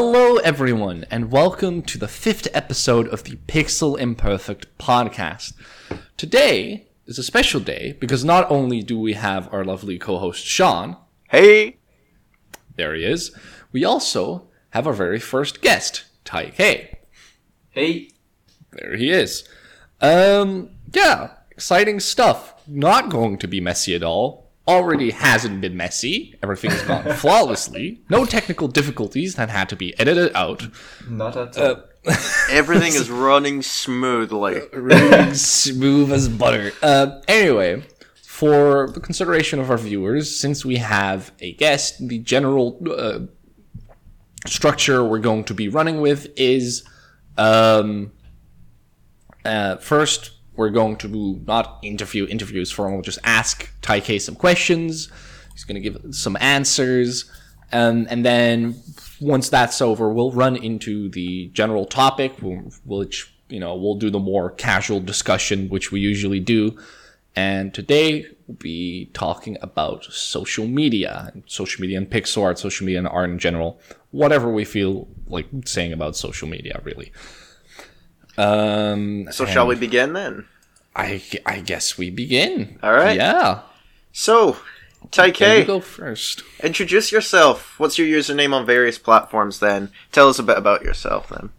Hello, everyone, and welcome to the fifth episode of the Pixel Imperfect podcast. Today is a special day because not only do we have our lovely co host Sean, Hey, there he is, we also have our very first guest, Tai-Khei. Hey, There he is. Um, yeah, exciting stuff. Not going to be messy at all. Already hasn't been messy. Everything's gone flawlessly. No technical difficulties that had to be edited out. not at Uh, all. everything is running smoothly. really smooth as butter. Uh, anyway, for the consideration of our viewers, since we have a guest, the general uh, structure we're going to be running with is um, uh, first we're going to not interview interviews for him. we'll just ask Tai-Khei some questions. He's going to give some answers, um, and then once that's over, we'll run into the general topic, which you know we'll do the more casual discussion, which we usually do. And today we'll be talking about social media, social media and pixel art, social media and art in general, whatever we feel like saying about social media, really. Um, So, shall we begin then? I, I guess we begin. All right. Yeah. So, There you go first. introduce yourself. What's your username on various platforms then? Tell us a bit about yourself then.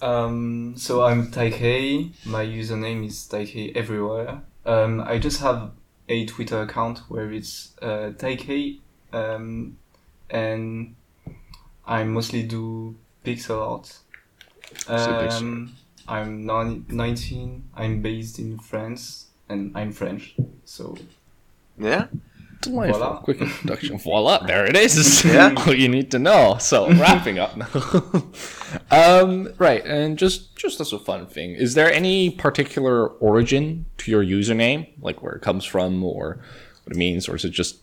Um, so I'm Tai-Khei. My username is Tai-Khei everywhere. Um, I just have a Twitter account where it's uh, Tai-Khei, um, and I mostly do pixel art. Pixel Um, I'm non- 19. I'm based in France, and I'm French. So Yeah? Delightful. Voila. Quick introduction. Voila. There it is. Yeah. All you need to know. So wrapping up now. um, right. And just, just as a fun thing, is there any particular origin to your username? Like where it comes from or what it means? Or is it just,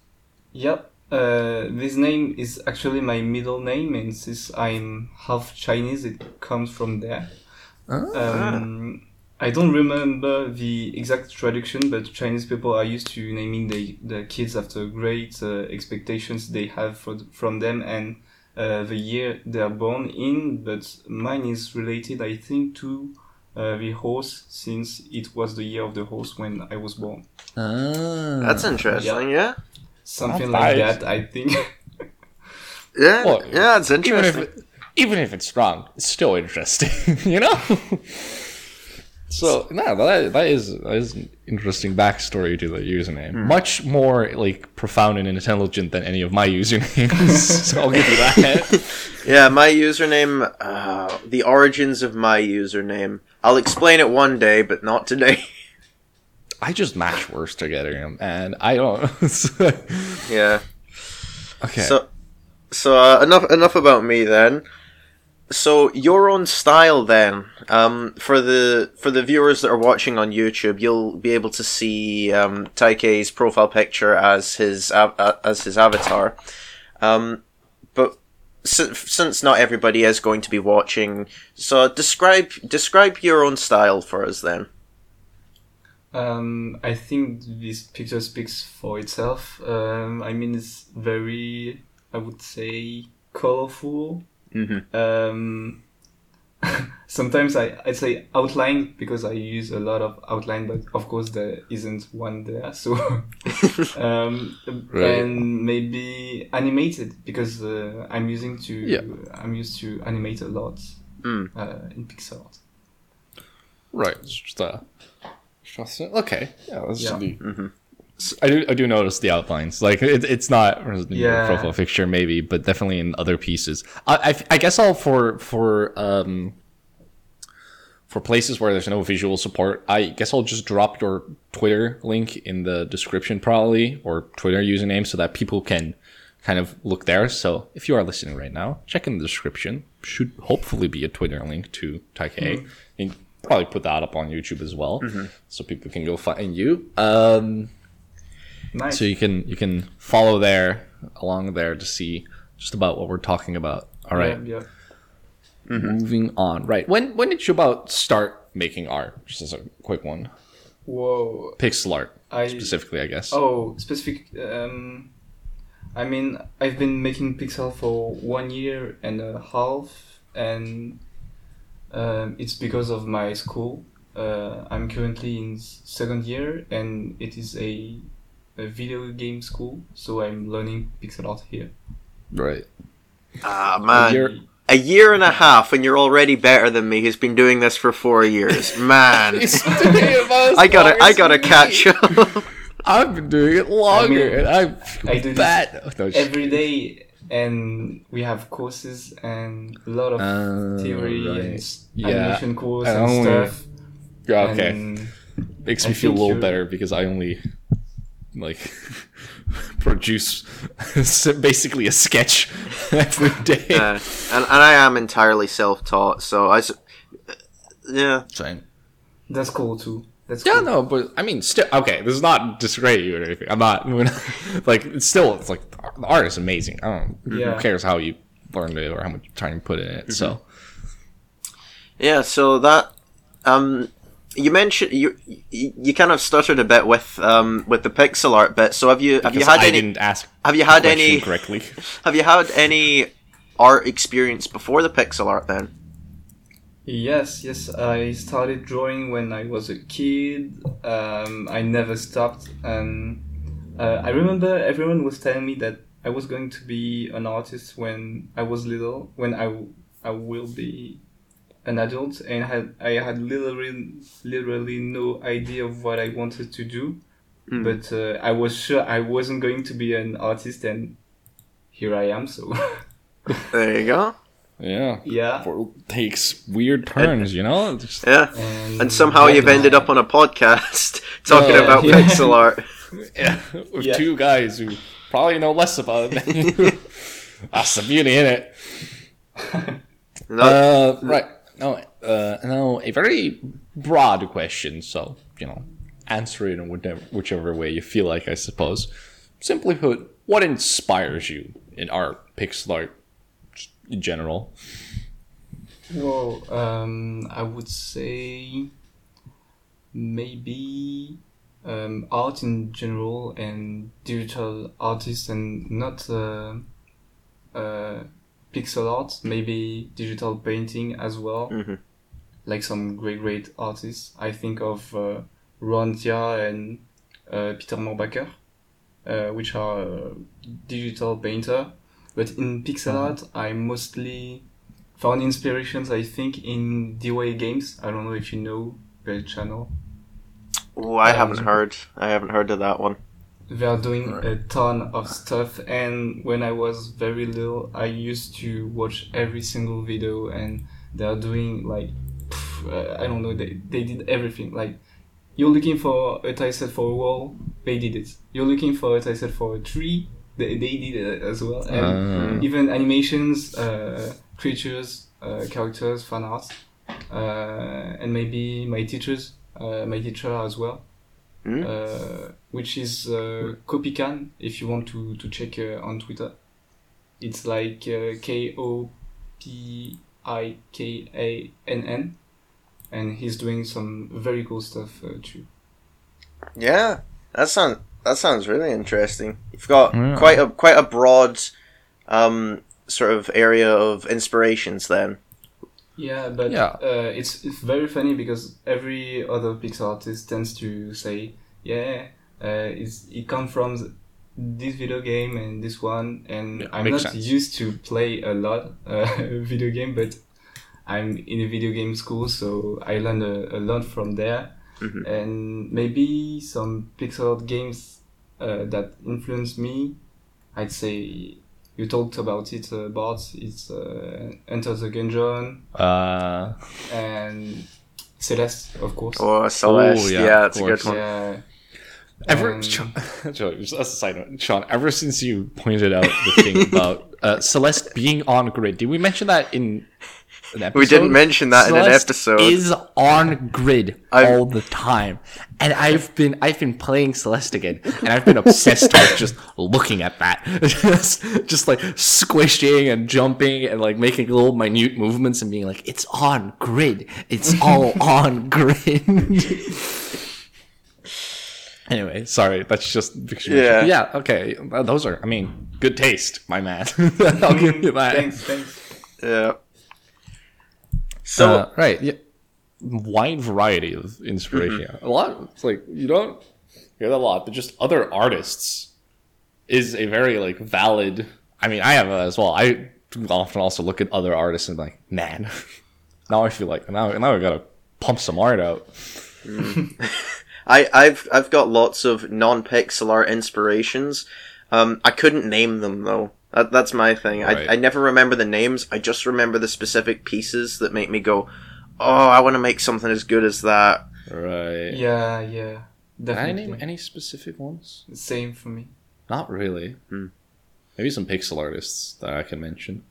Yep. Uh, this name is actually my middle name, and since I'm half Chinese, it comes from there. Um, I don't remember the exact traduction, but Chinese people are used to naming the, the kids after great uh, expectations they have for, from them and uh, the year they are born in. But mine is related, I think, to uh, the horse, since it was the year of the horse when I was born. ah. That's interesting, yeah? Something like that, I think. Yeah, Well, yeah, it's even if, interesting. it, even if it's wrong, it's still interesting, you know? So no, that, that is that is an interesting backstory to the username. Much more like profound and intelligent than any of my usernames. so I'll give you that. Yeah, my username, uh, the origins of my username. I'll explain it one day, but not today. I just mash words together, and I don't. yeah. okay. So, so uh, enough enough about me then. So your own style then. Um, for the for the viewers that are watching on YouTube, you'll be able to see um, Tai-Khei's profile picture as his uh, as his avatar. Um, but si- since not everybody is going to be watching, so describe describe your own style for us then. Um, I think this picture speaks for itself. Um, I mean, it's very, I would say, colorful. Mhm. Um, sometimes I, I say outline because I use a lot of outline, but of course there isn't one there. So, um, Right. and maybe animated because uh, I'm using to, Yeah. I'm used to animate a lot Mm. uh, in pixel art. right, it's just uh, just okay. Yeah, that's Yeah. the- Mhm. I do I do notice the outlines. Like it, it's not in your Yeah. profile picture maybe, but definitely in other pieces. I, I, I guess I'll for for um for places where there's no visual support. I guess I'll just drop your Twitter link in the description probably or Twitter username so that people can kind of look there. So if you are listening right now, check in the description. Should hopefully be a Twitter link to Tai-Khei. And probably put that up on YouTube as well, so people can go find you. Um, Nice. so you can you can follow there along there to see just about what we're talking about. All right, Yeah, yeah. moving on. Right, when when did you about start making art? Just as a quick one, Whoa. pixel art I specifically, I guess. Oh, specific. Um, I mean, I've been making Pixel for one year and a half, and um, it's because of my school. Uh, I'm currently in second year, and it is a, a video game school, so I'm learning pixel art here. Right. Ah man, You're- a year and a half, and you're already better than me. Who's been doing this for four years, man. I gotta, I gotta catch up. I've been doing it longer, I mean, and I'm I do this bad. No, sh- Every day, and we have courses and a lot of Uh, theory right. and Yeah. animation course I and only- stuff. Yeah, okay, And makes I me feel a little you're- better because I only like produce basically a sketch every day. Uh, and, and I am entirely self-taught, so I, s- yeah. Same. that's cool too. That's Yeah, cool. no, but I mean, still okay. This is not discredit you or anything. I'm not like it's still it's like the art is amazing. I don't. Yeah. Who cares how you learned it or how much time you put in it? So Yeah, so that um you mentioned you you, you kind of stuttered a bit with um with the pixel art bit. So have you have you because had I any didn't ask. have you had any correctly? have you had any art experience before the pixel art then? Yes, yes. I started drawing when I was a kid. Um, I never stopped, and uh, I remember everyone was telling me that I was going to be an artist when I was little. When I, I will be an adult, and had I had literally literally no idea of what I wanted to do, Mm. but uh, I was sure I wasn't going to be an artist, and here I am. So There you go. Yeah. yeah, For- takes weird turns, you know. Just- Yeah. and, And somehow you've ended up on a podcast talking Yeah. about Yeah. pixel art. yeah, with Yeah. two guys who probably know less about it than you. That's the beauty in it. No, Uh, right. No, uh, now a very broad question. So you know, answer it in whichever, whichever way you feel like. I suppose. Simply put, what inspires you in art, pixel art, just in general? Well, um, I would say maybe um, art in general and digital artists and not uh, uh, pixel art, maybe digital painting as well. Mhm. Like some great, great artists. I think of uh, Ron Tia and uh, Peter Mohrbacher, uh, which are uh, digital painter. But in pixel art, I mostly found inspirations, I think, in DY Games. I don't know if you know their channel. oh, I haven't um, heard. I haven't heard of that one. They are doing Right. a ton of stuff, and when I was very little, I used to watch every single video, and they are doing like, pff, uh, I don't know, they, they did everything. Like, you're looking for a tile set for a wall, they did it. You're looking for a tile set for a tree, they, they did it as well. And Uh, even animations, uh, creatures, uh, characters, fan art, uh, and maybe my teachers, uh, my teacher as well, Mm. uh, which is uh, Kopikan. If you want to to check uh, on Twitter, it's like uh, K O P I K A N N, and he's doing some very cool stuff uh, too. Yeah, that sounds that sounds really interesting. You've got Yeah. quite a quite a broad um, sort of area of inspirations then. Yeah, but Yeah. Uh, it's it's very funny because every other pixel artist tends to say, yeah, uh, it's it comes from this video game and this one, and Yeah, I'm not sense. used to play a lot uh, video game, but I'm in a video game school, so I learned a, a lot from there, Mhm. and maybe some pixel art games uh, that influenced me. I'd say you talked about it, uh, Bart. It's uh, Enter the Gungeon uh, and Celeste, of course. Oh, Celeste, yeah, yeah, of that's a good one. Yeah. Ever, Um, Sean, Sean, a side note, Sean, ever since you pointed out the thing about uh, Celeste being on grid, did we mention that in an episode? We didn't mention that in an episode. Is on grid I've- all the time, and I've been I've been playing Celeste again, and I've been obsessed with just looking at that, just, just like squishing and jumping and like making little minute movements and being like, it's on grid, it's all on grid. Anyway, sorry, that's just. Yeah. yeah. Okay, those are. I mean, good taste, my man. I'll give you that. Thanks, thanks. Yeah. So Uh, right, yeah, wide variety of inspiration. A lot. It's like you don't hear that a lot, but just other artists is a very like valid. I mean, I have that as well. I often also look at other artists and be like, man, now I feel like now now I gotta pump some art out. I, I've I've got lots of non-pixel art inspirations. Um, I couldn't name them though. That, that's my thing. Right. I, I never remember the names. I just remember the specific pieces that make me go, "Oh, I want to make something as good as that." Right. Yeah, yeah, Can I name any specific ones? Same for me. Not really. Hmm. Maybe some pixel artists that I can mention,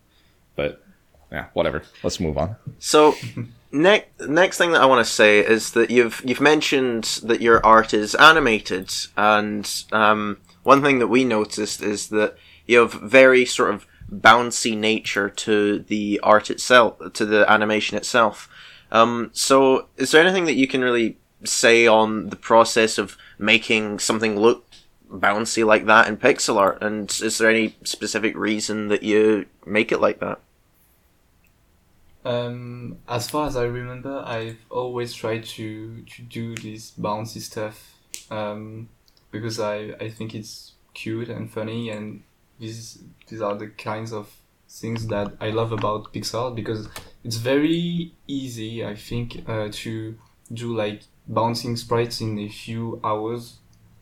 but yeah, whatever. Let's move on. So, next next thing that I want to say is that you've you've mentioned that your art is animated, and um, one thing that we noticed is that you have very sort of bouncy nature to the art itself, to the animation itself. Um, so, is there anything that you can really say on the process of making something look bouncy like that in pixel art? And is there any specific reason that you make it like that? Um, as far as I remember, I've always tried to to do this bouncy stuff um, because I, I think it's cute and funny, and these these are the kinds of things that I love about Pixar because it's very easy, I think, uh, to do like bouncing sprites in a few hours,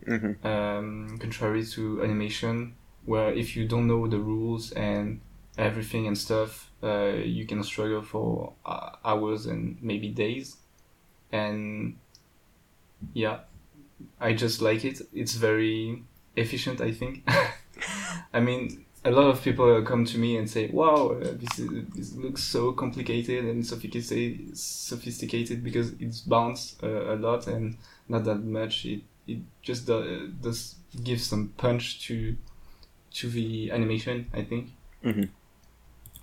Mhm. um, contrary to animation, where if you don't know the rules and everything and stuff, uh, you can struggle for uh, hours and maybe days. And yeah, I just like it. It's very efficient, I think. I mean, a lot of people come to me and say, "Wow, uh, this is, this looks so complicated and sophisticated, sophisticated because it's bounced uh, a lot and not that much. It it just do, does give some punch to to the animation. I think.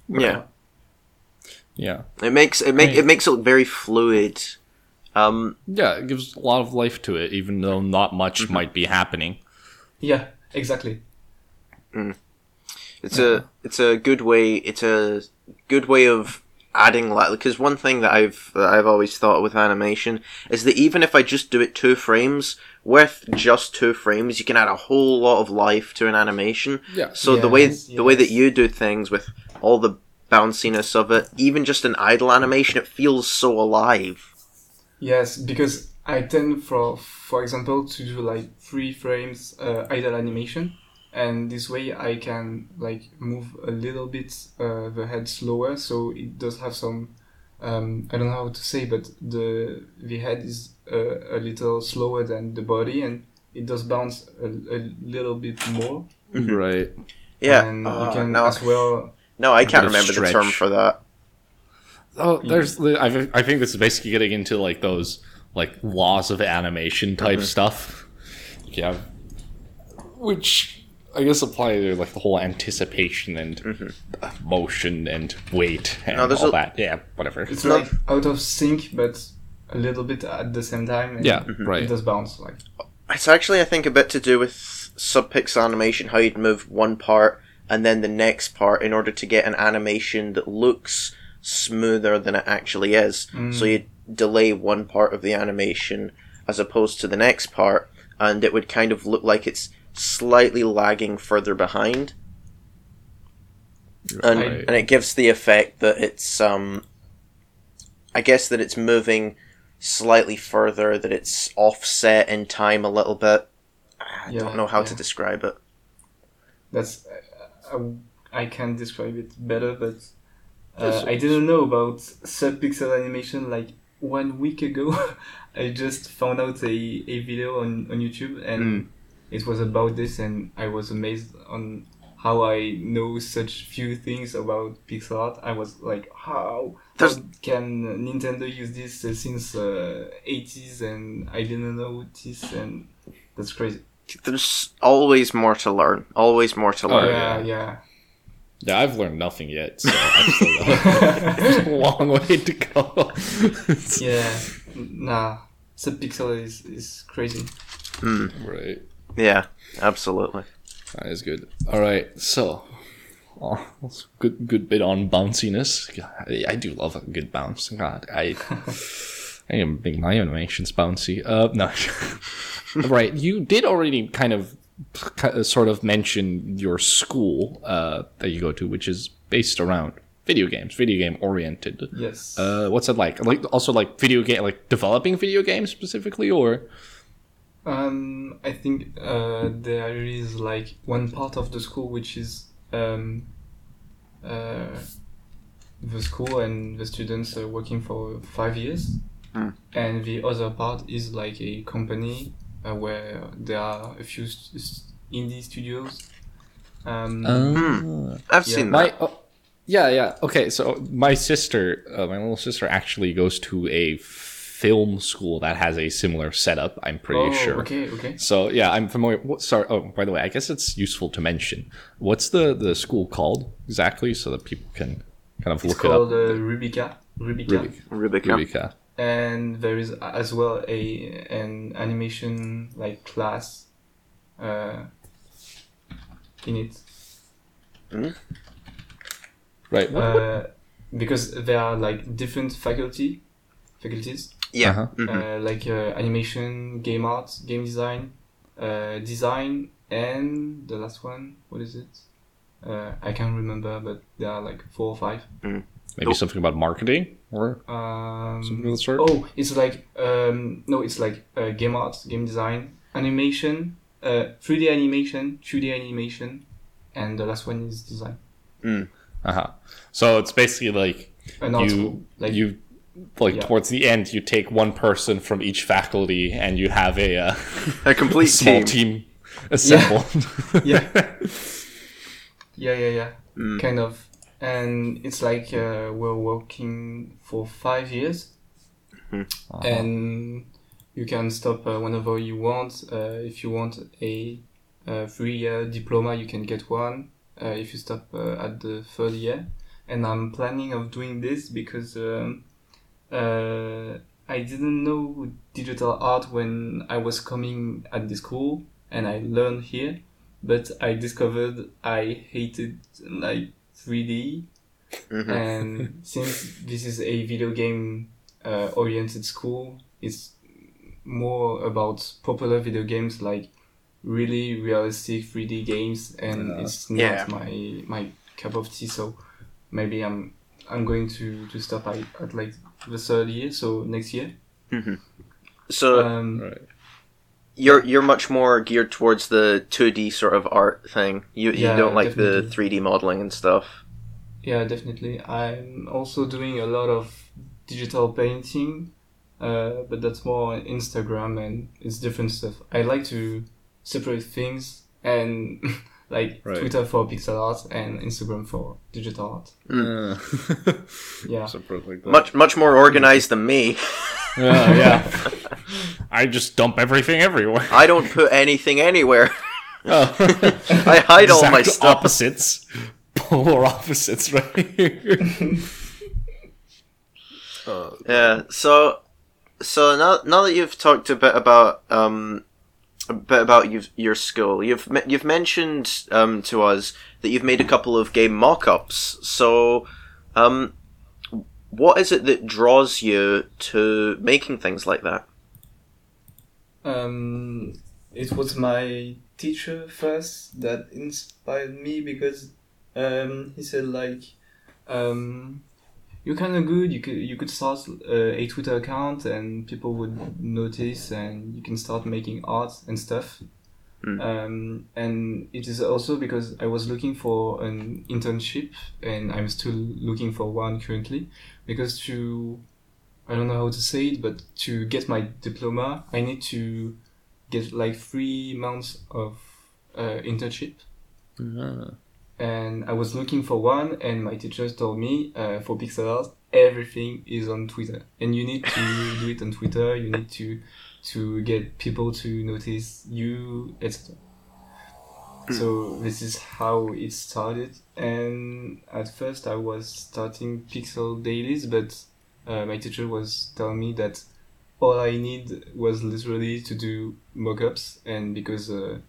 Yeah. Yeah. It makes it make Right. it makes it look very fluid. Um, Yeah, it gives a lot of life to it, even though not much might be happening. Yeah, exactly. It's a it's a good way it's a good way of adding light because one thing that I've that I've always thought with animation is that even if I just do it two frames with just two frames, you can add a whole lot of life to an animation. Yeah. So the way Yes, the way that you do things with all the bounciness of it, even just an idle animation, it feels so alive. Yes, because I tend for for example to do like three frames uh, idle animation, and this way I can like move a little bit uh, the head slower, so it does have some. Um, I don't know how to say, but the the head is uh, a little slower than the body, and it does bounce a, a little bit more. Right. Yeah. and uh, you can no, as well. no, I can't of remember the term for that. Oh, there's. the- I, I think this is basically getting into like those like laws of animation type stuff. Yeah. Which I guess apply to like the whole anticipation and uh, motion and weight and No, all a- that. Yeah, whatever. It's No. like out of sync, but a little bit at the same time. and Yeah, it right. does bounce like. It's actually, I think, a bit to do with subpixel animation, how you'd move one part and then the next part in order to get an animation that looks smoother than it actually is. So you delay one part of the animation as opposed to the next part, and it would kind of look like it's slightly lagging further behind. And, Right. and it gives the effect that it's, um, I guess that it's moving slightly further, that it's offset in time a little bit. I Yeah, don't know how to describe it. That's I, I can't describe it better, but uh, I didn't know about subpixel animation like one week ago. I just found out a, a video on, on YouTube and it was about this, and I was amazed on how I know such few things about pixel art. I was like, how, how There's- can Nintendo use this uh, since uh, 80s and I didn't know this, and that's crazy. There's always more to learn. Always more to Oh, learn. yeah, yeah. yeah. Yeah, I've learned nothing yet, so I've still got a long way to go. Yeah, nah, subpixel is is crazy. Right. Yeah, absolutely. That is good. All right, so oh, that's a good good bit on bounciness. I, I do love a good bounce. God, I I am make my animations bouncy. Uh, no, right. You did already kind of sort of mention your school uh, that you go to, which is based around video games, video game oriented. Yes. Uh, what's that like? Like also like video game, like developing video games specifically, or Um, I think uh, there is like one part of the school which is um, uh, the school and the students are working for five years, Mm. and the other part is like a company uh, where there are a few st- st- indie studios. Um, uh, I've Yeah. seen My, that. oh, yeah, yeah. Okay, so my sister, uh, my little sister, actually goes to a film school that has a similar setup. I'm pretty oh, sure. okay, okay. So yeah, I'm familiar. What, sorry. Oh, by the way, I guess it's useful to mention. What's the the school called exactly, so that people can kind of It's look it up. uh, Rubika. Rubika. Rubika. Rubika. Rubika. and there is as well a an animation like class uh, in it Hmm. Right. uh, because there are like different faculty faculties Yeah. Uh-huh. mhm. uh, like uh, animation game art game design uh, design and the last one what is it uh, I can't remember but there are like four or five Maybe Oh. something about marketing or um, something of the sort. Oh, it's like um, no, it's like uh, game art, game design, animation, uh, 3D animation, 2D animation, and the last one is design. Uh huh. So it's basically like An art school, you like you like Yeah. towards the end you take one person from each faculty and you have a, uh, A complete small team. team, assembled. yeah, yeah, yeah, yeah, Mm. kind of. And it's like uh, we're working for five years, Uh-huh. and you can stop uh, whenever you want. Uh, if you want a, uh three-year diploma, you can get one. Uh, if you stop uh, at the third year, and I'm planning of doing this because um, uh, I didn't know digital art when I was coming at the school, and I learned here. But I discovered I hated like 3D, Mhm. and since this is a video game uh, oriented school, it's more about popular video games like really realistic 3D games, and Yeah. it's not Yeah. my my cup of tea. So maybe I'm I'm going to to stop at, at like the third year, so next year. So Um, right. you're you're much more geared towards the 2D sort of art thing. You you Yeah, don't like definitely. the 3D modeling and stuff. Yeah, definitely. I'm also doing a lot of digital painting, uh, but that's more on Instagram and it's different stuff. I like to separate things and like Right. Twitter for pixel art and Instagram for digital art. Uh, Yeah. something like. Much much more organized than me. Yeah, yeah. I just dump everything everywhere. I don't put anything anywhere. Oh. I hide all my stuff. Opposites, polar opposites, right here. Yeah. So so now now that you've talked a bit about um a bit about you, your school, you've me- you've mentioned um to us that you've made a couple of game mock-ups. So um what is it that draws you to making things like that? Um, it was my teacher first that inspired me because um, he said like um, you're kind of good. You could you could start uh, a Twitter account and people would notice, and you can start making art and stuff. Mm. Um, and it is also because I was looking for an internship, and I'm still looking for one currently. Because to I don't know how to say it, but to get my diploma, I need to get like three months of uh, internship. And I was looking for one, and my teachers told me uh, for pixel art, everything is on Twitter, and you need to do it on Twitter. You need to to get people to notice you, etc. So this is how it started, and at first I was starting pixel dailies, but uh, my teacher was telling me that all I need was literally to do mockups, and because uh,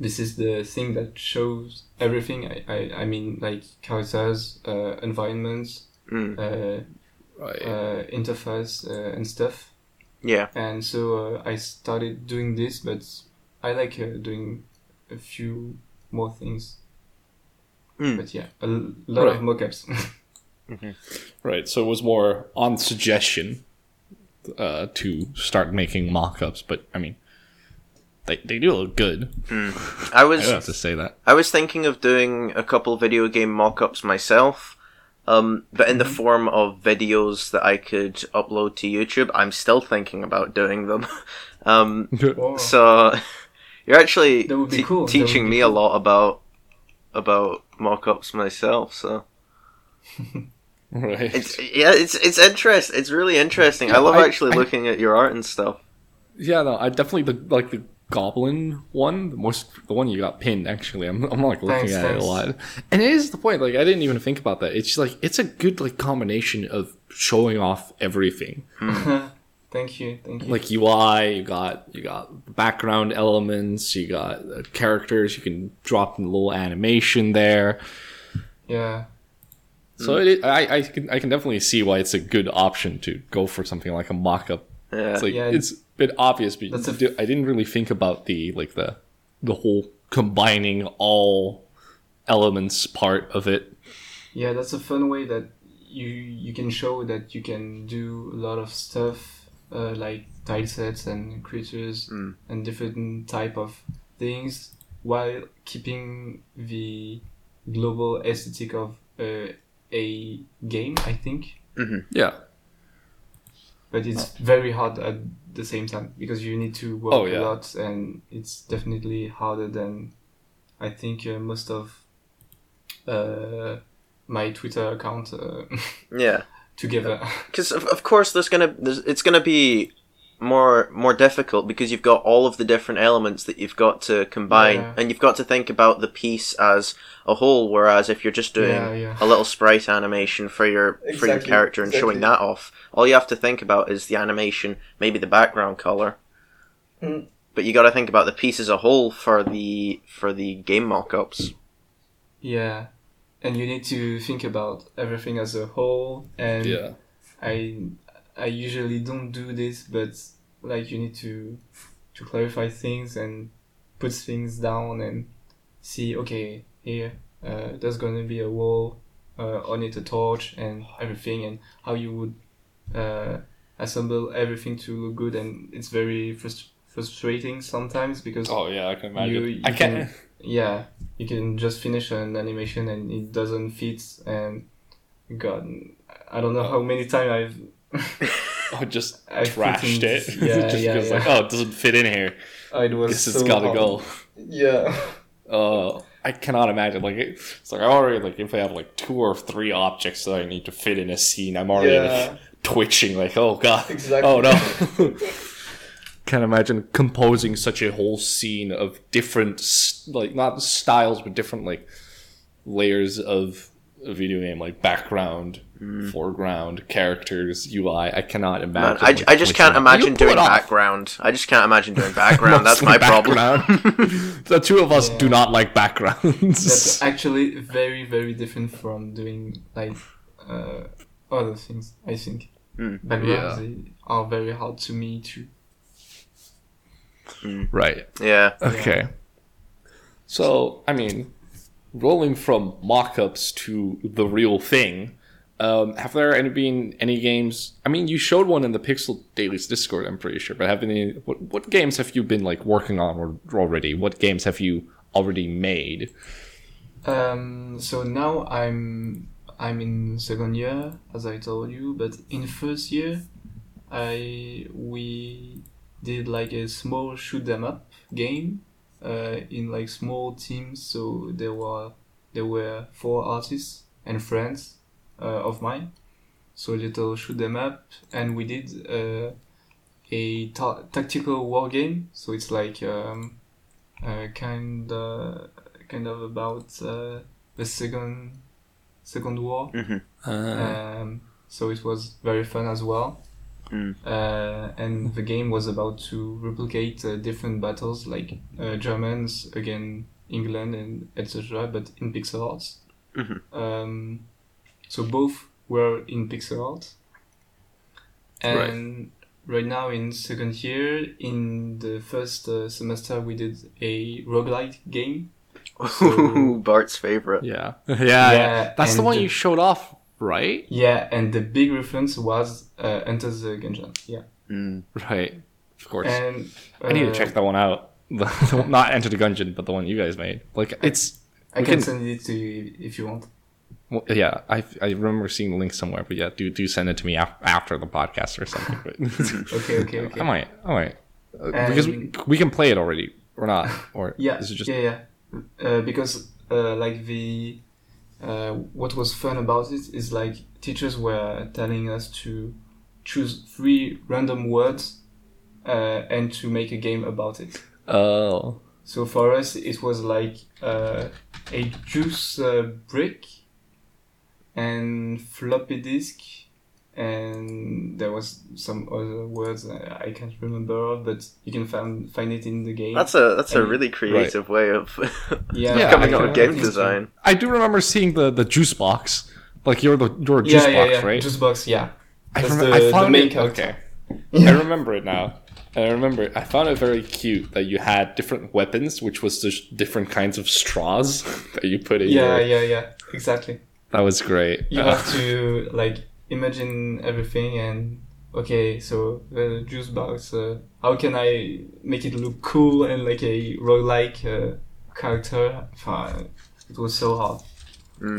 this is the thing that shows everything. I, I, I mean, like characters, uh, environments, Mm. uh, Right. uh, interface, uh, and stuff. Yeah. And so uh, I started doing this, but I like uh, doing a few more things. Mm. But yeah, a l- lot Right. of mockups. Right. So it was more on suggestion uh, to start making mock-ups, but I mean, they they do look good. I was I do have to say that. I was thinking of doing a couple video game mock-ups myself, um, but in the Mm-hmm. form of videos that I could upload to YouTube. I'm still thinking about doing them. um, Oh. so you're actually That te- cool, teaching would be me a lot about about mock-ups myself. So right. it's yeah, it's it's interest. It's really interesting. I love I- actually I- looking at your art and stuff. Yeah, no, I definitely the like the goblin one, the most the one you got pinned. Actually, I'm I'm like looking Thanks, at it a lot, and it is the point. Like I didn't even think about that. It's like it's a good like combination of showing off everything. thank you, thank you. Like UI, you got you got background elements, you got uh, characters. You can drop in a little animation there. yeah, So it, I I can I can definitely see why it's a good option to go for something like a mock-up Yeah. It's like Yeah. it's a bit obvious, but That's a- I didn't really think about the like the the whole combining all elements part of it. yeah. That's a fun way that you you can show that you can do a lot of stuff uh, like tile sets and creatures Mm. and different type of things while keeping the global aesthetic of uh, a game. I think. Yeah. But it's very hard at the same time because you need to work Oh, yeah. a lot and it's definitely harder than i think uh, most of uh, my twitter account uh, Yeah. together because of, of course there's gonna there's, it's gonna be more more difficult because you've got all of the different elements that you've got to combine Yeah. and you've got to think about the piece as a whole whereas if you're just doing Yeah, yeah. a little sprite animation for your for your character and showing that off all you have to think about is the animation maybe the background color Mm. but you got to think about the piece as a whole for the for the game mock-ups yeah and you need to think about everything as a whole and Yeah. i i usually don't do this but like you need to to clarify things and put things down and see okay here uh, there's going to be a wall uh, on it a torch and everything and how you would uh, assemble everything to look good and it's very frust- frustrating sometimes because Oh yeah, I can imagine. You- you I can't. yeah you can just finish an animation and it doesn't fit and god i don't know how many times i've I just I trashed freaking- it. yeah, just yeah, because yeah. like, oh, it doesn't fit in here. it was Guess it's so gotta hard. go. yeah Uh, I cannot imagine. Like, it's like I already like if I have like two or three objects that I need to fit in a scene, I'm already Yeah. like twitching. Like, oh god, Exactly. oh no. Can't imagine composing such a whole scene of different, like not styles, but different like layers of a video game, like background, foreground, characters, UI. I cannot Mm. Man, imagine. I, like, I just can't twitching. imagine doing background i just can't imagine doing background that's my Mostly problem the two of us do not like backgrounds. that's actually very very different from doing like uh, other things i think Mm. backgrounds they are very hard to me to right. yeah Okay. So, I mean, rolling from mock-ups to the real thing, um, have there any been any games? I mean, you showed one in the Pixel Dailies Discord, I'm pretty sure. But have any? What, what games have you been like working on or, already? What games have you already made? Um, so now I'm I'm in second year, as I told you, but in first year, I we did like a small shoot 'em up game, uh, in like small teams. So there were there were four artists and friends, of mine. So little shoot 'em up, and we did uh, a ta- tactical war game. So it's like um, uh, kind of kind of about uh, the second second war. hmm Uh, Um, so it was very fun as well. uh, and the game was about to replicate uh, different battles, like uh, Germans against England and etc., but in pixel art. Mhm. Um, so both were in pixel art, and right now in second year, in the first uh, semester, we did a roguelike game. So- Bart's favorite. Yeah. yeah, yeah, Yeah, That's the one the- you showed off, right? Yeah, and the big reference was uh, Enter the Gungeon. Yeah, Mm. Right. Of course. and I need to uh, check that one out. The, the one- not Enter the Gungeon, but the one you guys made. Like it's I can can- send it to you if you want. Well, yeah. I I remember seeing the link somewhere, but yeah, do do send it to me af- after the podcast or something. Okay, okay, okay. I might, I might, Uh, because we, we can play it already or not, or Yeah, this is just yeah, yeah. Uh, because uh, like the uh, what was fun about it is like teachers were telling us to choose three random words uh, and to make a game about it. oh So for us, it was like uh, a juice uh, brick and floppy disk, and there was some other words I can't remember, but you can find find it in the game. That's a that's a really creative way of yeah, Yeah, coming I up with game I can- design. I do remember seeing the the juice box. Like you're the you're a juice yeah, box, yeah. right? Juice box, yeah. I, That's remember, the- I the found main it, character. Okay, I remember it now. And I remember I found it very cute that you had different weapons, which was just different kinds of straws that you put in. Yeah, your, yeah, yeah. Exactly. That was great. You Uh, have to like imagine everything and okay, so the juice box. Uh, how can I make it look cool and like a roguelike uh, character? It was so hard.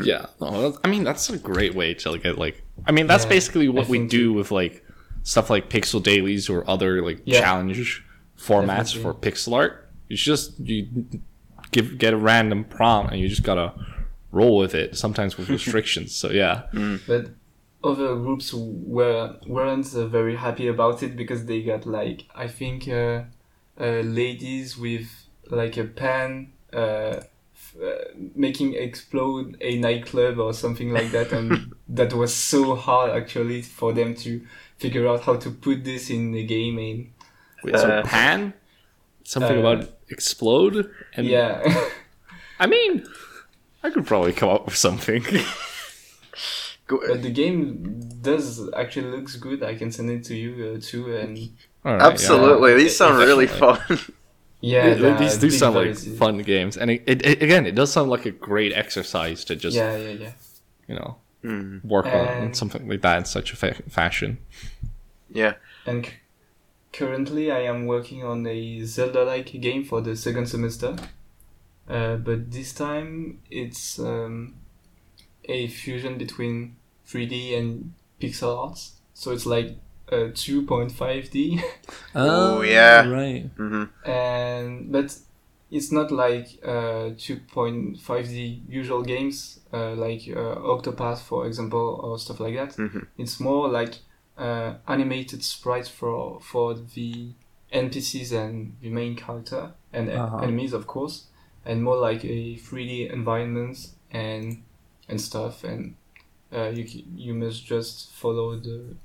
yeah, no, I mean that's a great way to get like. I mean that's Yeah, basically what I we think do with like stuff like pixel dailies or other like Yeah. challenge formats Definitely. for pixel art. It's just you give get a random prompt and you just gotta roll with it. Sometimes with restrictions. So yeah. but other groups were weren't uh, very happy about it because they got like I think uh, uh, ladies with like a pen uh, f- uh, making explode a nightclub or something like that, and that was so hard actually for them to figure out how to put this in the game. And Wait, so Uh, pan, something uh, about explode, and yeah, I mean, I could probably come up with something. Go- but the game does actually looks good. I can send it to you uh, too, and All right, yeah. Absolutely, these sound really fun. yeah, Th- the These do big sound like variety. fun games, and it, it, it- again, it does sound like a great exercise to just Yeah, yeah, yeah. you know Mm, work on something like that in such a fa- fashion. yeah. And c- currently, I am working on a Zelda-like game for the second semester. Uh, but this time, it's um, a fusion between 3D and pixel arts. So it's like uh, 2.5D, Oh, yeah. right. hmm and but it's not like uh, 2.5D usual games uh, like uh, Octopath, for example, or stuff like that. Mhm. It's more like uh, animated sprites for for the NPCs and the main character and Uh-huh. enemies, of course, and more like a 3D environments and and stuff. And uh, you you must just follow the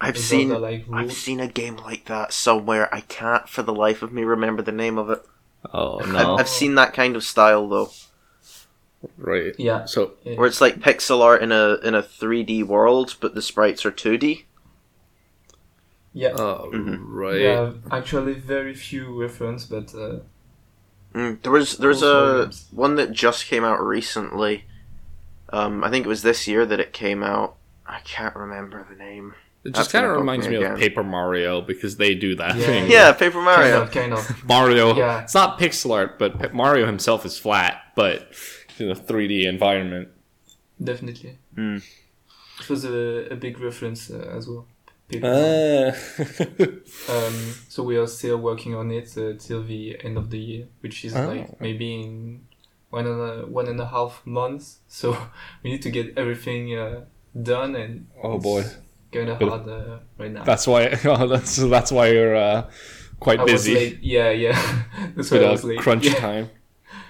I've the seen Zelda-like I've seen a game like that somewhere. I can't for the life of me remember the name of it. Oh I've, no! I've seen that kind of style though, right. Yeah. So where it's like pixel art in a in a 3D world, but the sprites are 2D. Yeah. oh Mhm. right. Yeah, actually, very few reference, but uh, Mm, there was there's Cool a games. one that just came out recently. Um, I think it was this year that it came out. I can't remember the name. It just kind of reminds me me of. Paper Mario because they do that Yeah. thing. Yeah, Paper kind Mario. of, kind of. Mario. Yeah. It's not pixel art, but Mario himself is flat, but in a 3D environment. Definitely. Mm. It was a, a big reference uh, as well. Paper. Uh, Um, so we are still working on it uh, till the end of the year, which is Oh. like maybe in one and a one and a half months. So we need to get everything uh, done, and oh boy, kind of hard uh, right now. that's why. Oh, that's that's why you're uh, quite I was busy late. Yeah, yeah. That's why with I a was late. crunch yeah. time.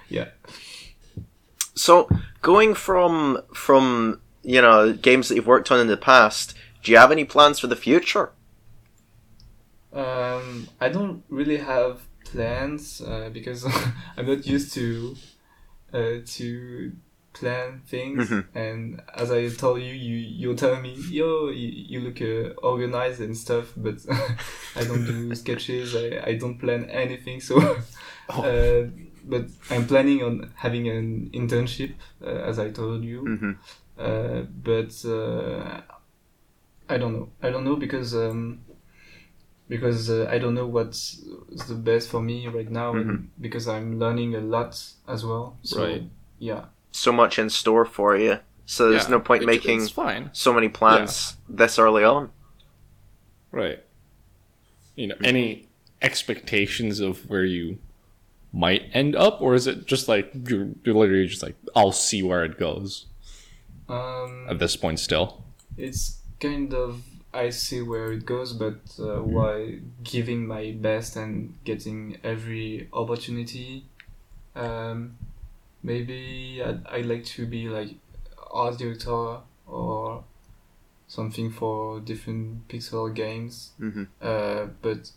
Yeah. So going from from you know games that you've worked on in the past, do you have any plans for the future? Um, I don't really have plans uh, because I'm not used to uh, to plan things. Mhm. And as I told you, you you tell me, yo, you, you look uh, organized and stuff, but I don't do sketches. I, I don't plan anything. So, uh, but I'm planning on having an internship, uh, as I told you. hmm Uh, but uh, I don't know. I don't know because um, because uh, I don't know what's the best for me right now, and because I'm learning a lot as well. So, Right. Yeah. So much in store for you. So there's Yeah, no point it- making fine. so many plans this early on. Right. You know, any expectations of where you might end up, or is it just like you're, you're literally just like, I'll see where it goes Um, at this point still? it's kind of I see where it goes, but uh, while giving my best and getting every opportunity, um, maybe I'd, I'd like to be like art director or something for different pixel games. hmm Uh, but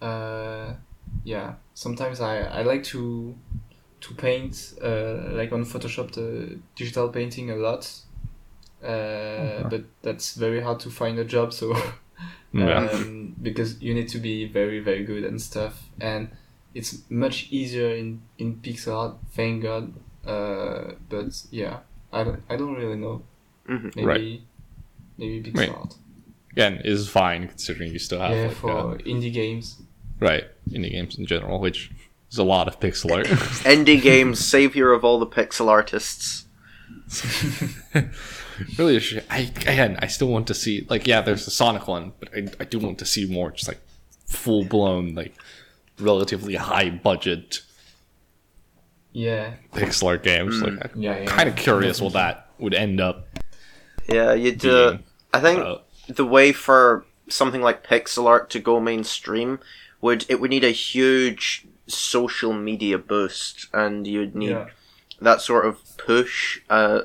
uh, yeah, sometimes I, I like to to paint uh, like on Photoshop the digital painting a lot. Uh, But that's very hard to find a job, so Yeah. um, because you need to be very very good and stuff, and it's much easier in in pixel art. Thank God. Uh, but yeah, I don't I don't really know. Mhm. Maybe Right. maybe pixel Right. art. Again, is fine considering you still have yeah, like for uh, indie games. right indie games in general, which is a lot of pixel art. Indie games, savior of all the pixel artists. really, a sh- I again, I still want to see like yeah, there's the Sonic one, but I, I do want to see more just like full blown like relatively high budget Yeah, pixel art games. Like, I'm yeah, yeah. kind of curious what that would end up Yeah, you'd. Uh. I think Uh, the way for something like pixel art to go mainstream would it would need a huge social media boost, and you'd need yeah, that sort of push uh,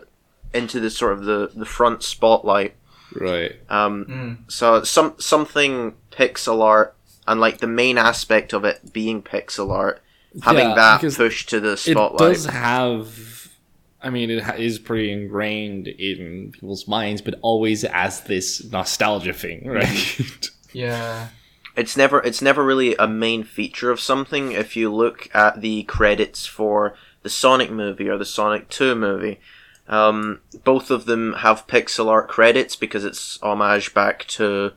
into the sort of the, the front spotlight. right. Um, mm, so some something pixel art and like the main aspect of it being pixel art, having Yeah, that pushed to the spotlight. It does have. I mean, it is pretty ingrained in people's minds, but always as this nostalgia thing, right? yeah, It's never it's never really a main feature of something. If you look at the credits for the Sonic movie or the Sonic Two movie, um, both of them have pixel art credits because it's homage back to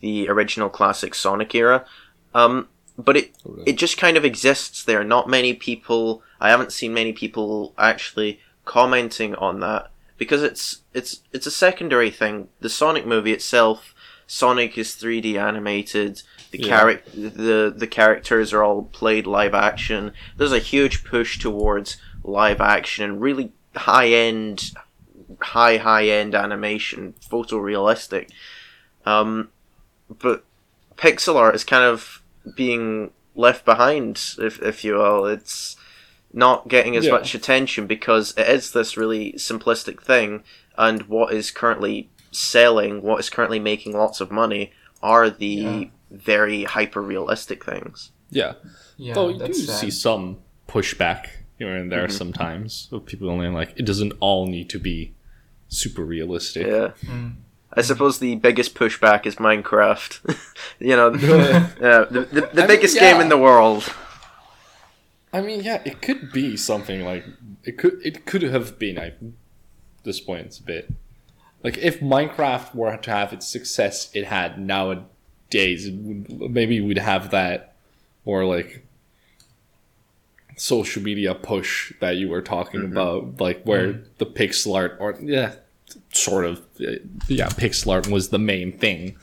the original classic Sonic era. Um, but it it just kind of exists there. Not many people. I haven't seen many people actually commenting on that because it's it's it's a secondary thing. The Sonic movie itself, Sonic is 3D animated. The Yeah. charac- the the characters are all played live action. There's a huge push towards live action and really high end, high high end animation, photorealistic. Um, but pixel art is kind of being left behind, if if you will. It's not getting as Yeah. much attention because it is this really simplistic thing, and what is currently selling, what is currently making lots of money, are the Yeah. very hyper realistic things. yeah. yeah. Though you do sad. see some pushback here and Mm-hmm. there sometimes of people only like it doesn't all need to be super realistic. Yeah. Mm. I suppose the biggest pushback is Minecraft. you know, yeah, the, the, the I mean, biggest yeah. game in the world. I mean, yeah, it could be something like it could it could have been at this point it's a bit like if Minecraft were to have its success it had nowadays, it would, maybe we'd have that more like social media push that you were talking about, like where the pixel art or yeah, sort of uh, yeah, pixel art was the main thing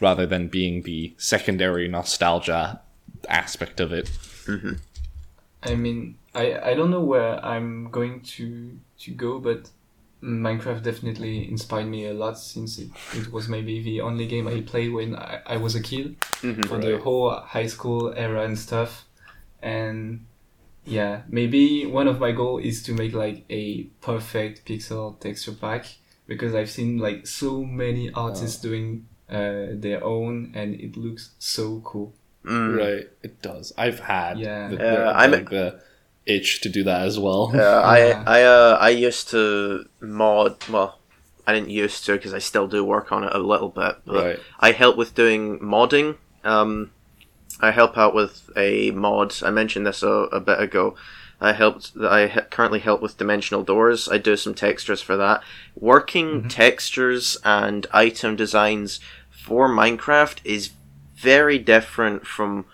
rather than being the secondary nostalgia aspect of it. I mean, I I don't know where I'm going to to go, but Minecraft definitely inspired me a lot since it, it was maybe the only game I played when I, I was a kid Mhm. for the whole high school era and stuff. And yeah, maybe one of my goal is to make like a perfect pixel texture pack because I've seen like so many artists doing uh, their own, and it looks so cool. Mm. Right, it does. I've had Yeah. the, Yeah, the, I'm- like the itch to do that as well. Uh, Yeah. I I uh, I used to mod. Well, I didn't used to because I still do work on it a little bit. But Right. I help with doing modding. Um, I help out with a mod. I mentioned this a, a bit ago. I helped. I currently help with dimensional doors. I do some textures for that. Working mm-hmm. textures and item designs for Minecraft is very different from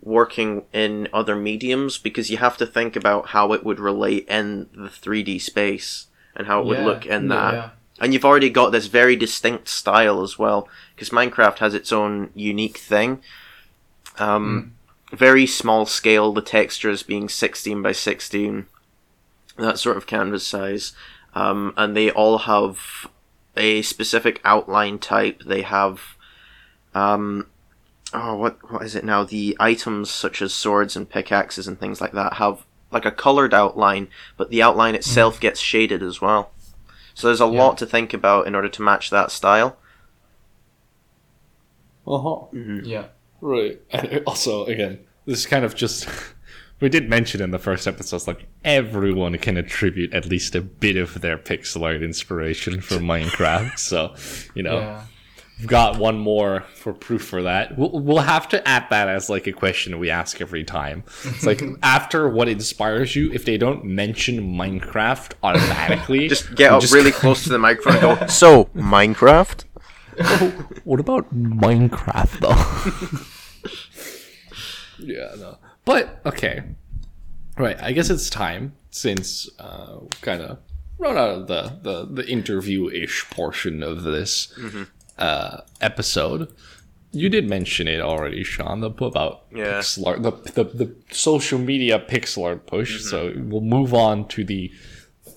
working in other mediums because you have to think about how it would relate in the 3D space and how it would look in that. Yeah. And you've already got this very distinct style as well, because Minecraft has its own unique thing. Um, Very small scale, the textures being 16 by 16, that sort of canvas size. Um, and they all have a specific outline type. They have, um, oh, what what is it now? The items such as swords and pickaxes and things like that have like a colored outline, but the outline itself gets shaded as well. So there's a Yeah. lot to think about in order to match that style. Uh huh. Yeah. Right. And also, again, this is kind of just. We did mention in the first episodes, like everyone can attribute at least a bit of their pixel art inspiration from Minecraft. So, you know, Yeah. we've got one more for proof for that. We'll, we'll have to add that as like a question we ask every time. It's like after what inspires you, if they don't mention Minecraft automatically, Just get up just- really close to the microphone and go, So, Minecraft? What about Minecraft though? yeah, no. But okay, right. I guess it's time since uh, kind of run out of the the, the interview ish portion of this uh, episode. You did mention it already, Sean, the, about Yeah. pixel art, the, the the social media pixel art push. So we'll move on to the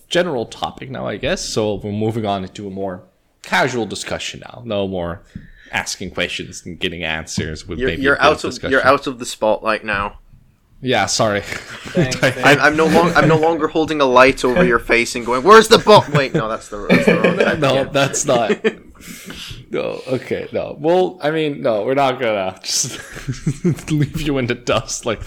general topic now, I guess. So we're moving on into a more casual discussion now. No more asking questions and getting answers with You're, maybe you're bit out of discussion. you're out of the spotlight now. Yeah, sorry. Thanks, thanks. I'm, I'm no longer I'm no longer holding a light over your face and going, "Where's the bot?" Wait, no, that's the, that's the wrong. type. no, that's not. No, okay, no. Well, I mean, no, we're not gonna just leave you in the dust like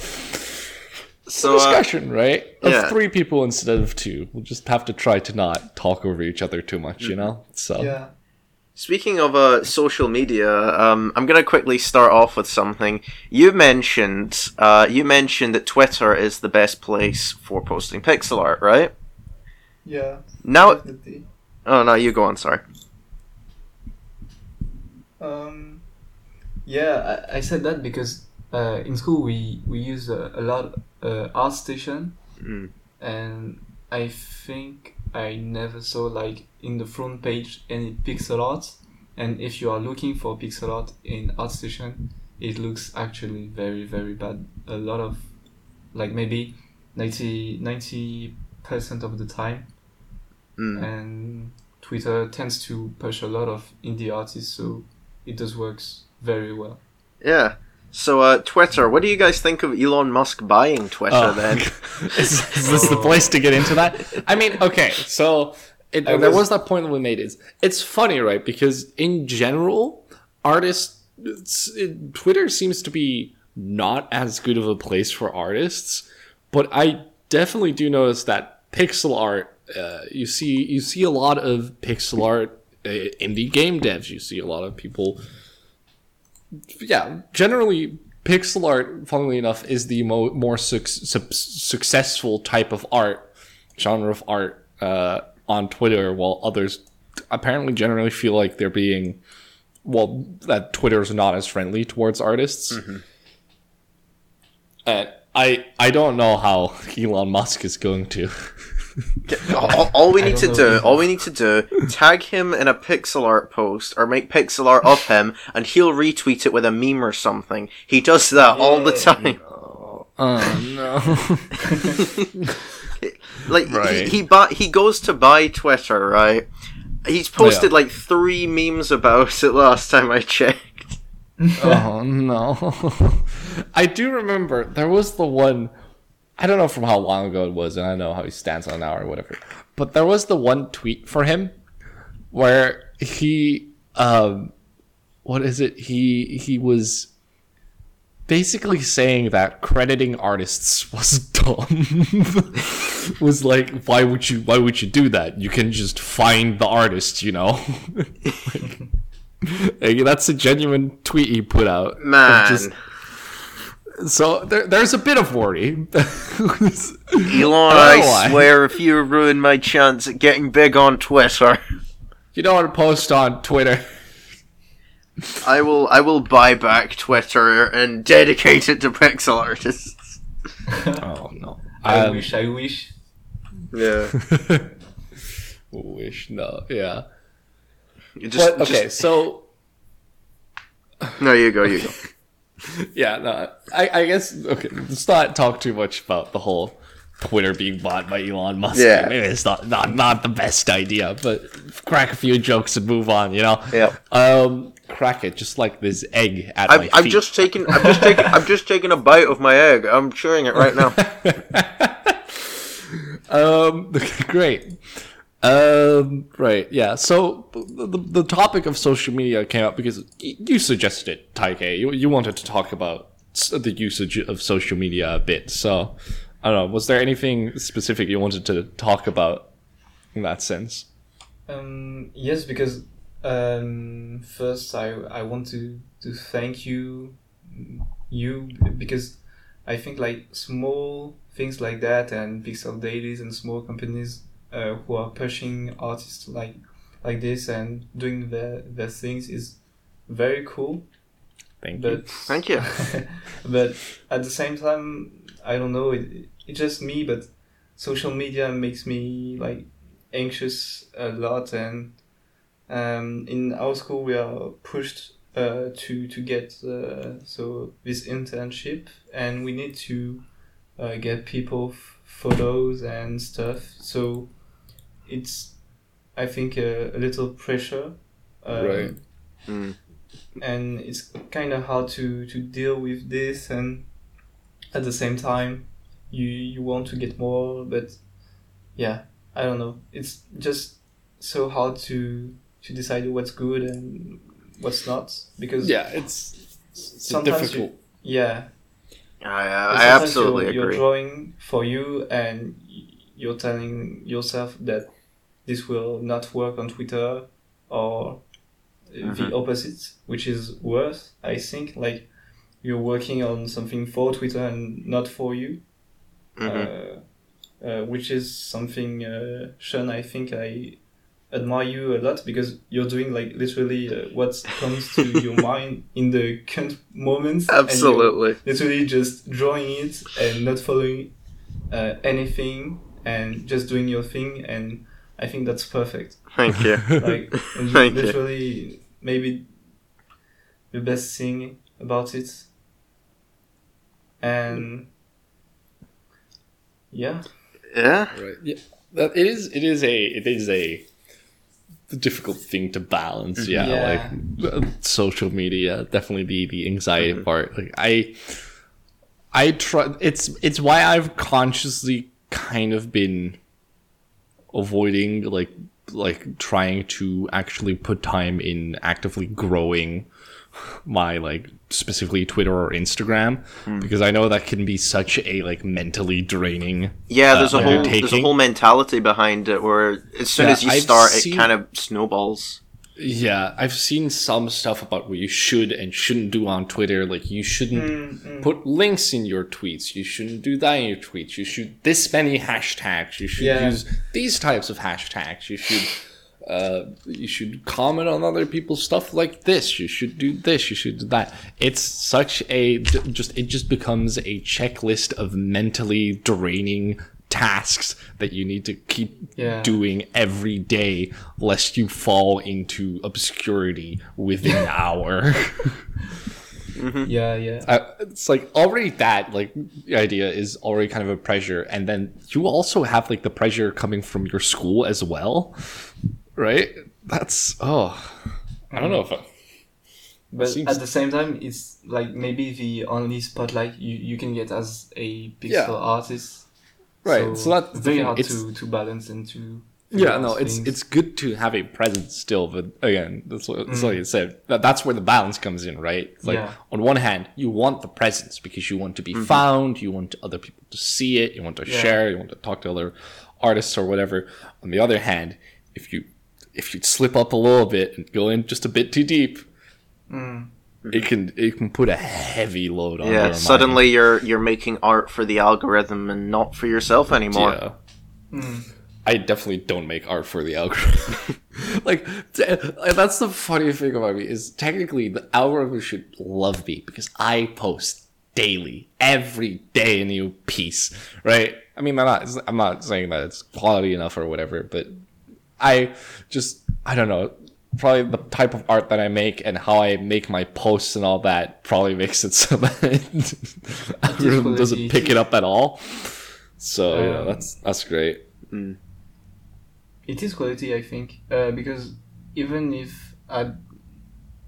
So, uh, discussion, right? Of yeah. three people instead of two. We'll just have to try to not talk over each other too much, you know. So Yeah. Speaking of uh, social media, um, I'm gonna quickly start off with something. You mentioned uh, you mentioned that Twitter is the best place for posting pixel art, right? Yeah. Now, Definitely. oh no, you go on. Sorry. Um, yeah, I, I said that because uh, in school we we use a, a lot uh, ArtStation, Mm. and I think I never saw like in the front page any pixel art. And if you are looking for pixel art in ArtStation, it looks actually very very bad. A lot of like maybe 90 percent of the time Mm. and Twitter tends to push a lot of indie artists, so it does works very well. Yeah. So, uh, Twitter. What do you guys think of Elon Musk buying Twitter? Oh. Then. is, is this the place to get into that? I mean, okay, so it, I there was- was that point that we made. Is it's funny, right? Because in general, artists, it, Twitter seems to be not as good of a place for artists, but I definitely do notice that pixel art. Uh, you see, you see a lot of pixel art uh, indie game devs. You see a lot of people yeah, generally, pixel art, funnily enough, is the mo- more suc- suc- successful type of art, genre of art uh, on Twitter, while others apparently generally feel like they're being, well, that Twitter's not as friendly towards artists. And I, I don't know how Elon Musk is going to. all, all we need to don't do, all we need to do, tag him in a pixel art post or make pixel art of him, and he'll retweet it with a meme or something. He does that all the time. Oh no! Like Right. he he, buy, he goes to buy Twitter, right? He's posted Yeah. like three memes about it last time I checked. oh no. I do remember there was the one I don't know from how long ago it was, and I don't know how he stands on now or whatever. But there was the one tweet for him where he um what is it? He he was basically saying that crediting artists was dumb. was like, why would you why would you do that? You can just find the artist, you know. like, that's a genuine tweet he put out. Man, just- so there, there's a bit of worry. Elon, I I, swear, if you ruin my chance at getting big on Twitter, you don't want to post on Twitter. I will. I will buy back Twitter and dedicate it to pixel artists. Oh no. I Um, wish, I wish. Yeah. wish no. Yeah. You Just, But, okay, just- so no, you go. You go. yeah, no, I, I guess okay. Let's not talk too much about the whole Twitter being bought by Elon Musk. Yeah. maybe it's not not not the best idea, but crack a few jokes and move on. You know. Yeah. Um, crack it just like this egg at I'm, my I'm just taking. I'm just taking. I'm just taking a bite of my egg. I'm chewing it right now. Um, great. Um, right, yeah. So the, the, topic of social media came up because you suggested it, Tai-Khei. You, you wanted to talk about the usage of social media a bit. So I don't know. Was there anything specific you wanted to talk about in that sense? Um, yes, because um, first I I want to to thank you you because I think like small things like that and pixel dailies and small companies uh, who are pushing artists like like this and doing their their things is very cool. Thank you. But Thank you. but at the same time, I don't know. It, it's just me, but social media makes me like anxious a lot, and um, in our school we are pushed uh, to to get uh, so this internship, and we need to uh, get people f- photos and stuff. So it's I think a, a little pressure. Um, Right. Mm. and it's kind of hard to to deal with this and at the same time you you want to get more but yeah i don't know it's just so hard to to decide what's good and what's not because yeah, it's, it's sometimes difficult. you, yeah I, uh, I absolutely you're, you're drawing for you and you're telling yourself that this will not work on twitter or Mhm. the opposite which is worse i think like you're working on something for twitter and not for you Mhm. uh, uh, which is something uh, Sean I think I admire you a lot because you're doing like literally uh, what comes to your mind in the current moment and Absolutely. literally just drawing it and not following uh, anything and just doing your thing and I think that's perfect Thank you. like and Thank you. literally maybe the best thing about it and yeah Yeah. Right. Yeah. That it is. It is a. It is a difficult thing to balance. Yeah. Yeah. Like uh, social media, definitely the the anxiety part. Like I, I try. It's it's why I've consciously kind of been avoiding like like trying to actually put time in actively growing my like specifically Twitter or Instagram because I know that can be such a like mentally draining Yeah, there's uh, a whole there's a whole mentality behind it where as soon Yeah, as you I've start, seen- it kind of snowballs. Yeah, I've seen some stuff about what you should and shouldn't do on Twitter. Like you shouldn't put links in your tweets. You shouldn't do that in your tweets. You should this many hashtags. You should Yeah. use these types of hashtags. You should uh, you should comment on other people's stuff like this. You should do this. You should do that. It's such a just it just becomes a checklist of mentally draining tasks that you need to keep Yeah. doing every day lest you fall into obscurity within an hour. yeah yeah Uh, it's like already that like the idea is already kind of a pressure and then you also have like the pressure coming from your school as well right that's oh i don't know if I, but Seems- at the same time it's like maybe the only spotlight you, you can get as a pixel Yeah. artist right so, that's the very thing. hard to, to balance and to Yeah, no, those it's things. it's good to have a presence still, but again, that's what that's Mm. like you said. That, that's where the balance comes in, right? It's like Yeah. on one hand, you want the presence because you want to be found, you want other people to see it, you want to Yeah. share, you want to talk to other artists or whatever. On the other hand, if you if you slip up a little bit and go in just a bit too deep, Mm. It can it can put a heavy load on. Yeah, your mind. suddenly you're you're making art for the algorithm and not for yourself anymore. Yeah. Mm. I definitely don't make art for the algorithm. like t- that's the funny thing about me is technically the algorithm should love me because I post daily, every day a new piece, right? I mean, I'm not I'm not saying that it's quality enough or whatever, but I just I don't know. Probably the type of art that I make and how I make my posts and all that probably makes it so that algorithm doesn't pick it up at all. So yeah, Um, that's that's great. It is quality, I think, uh, because even if at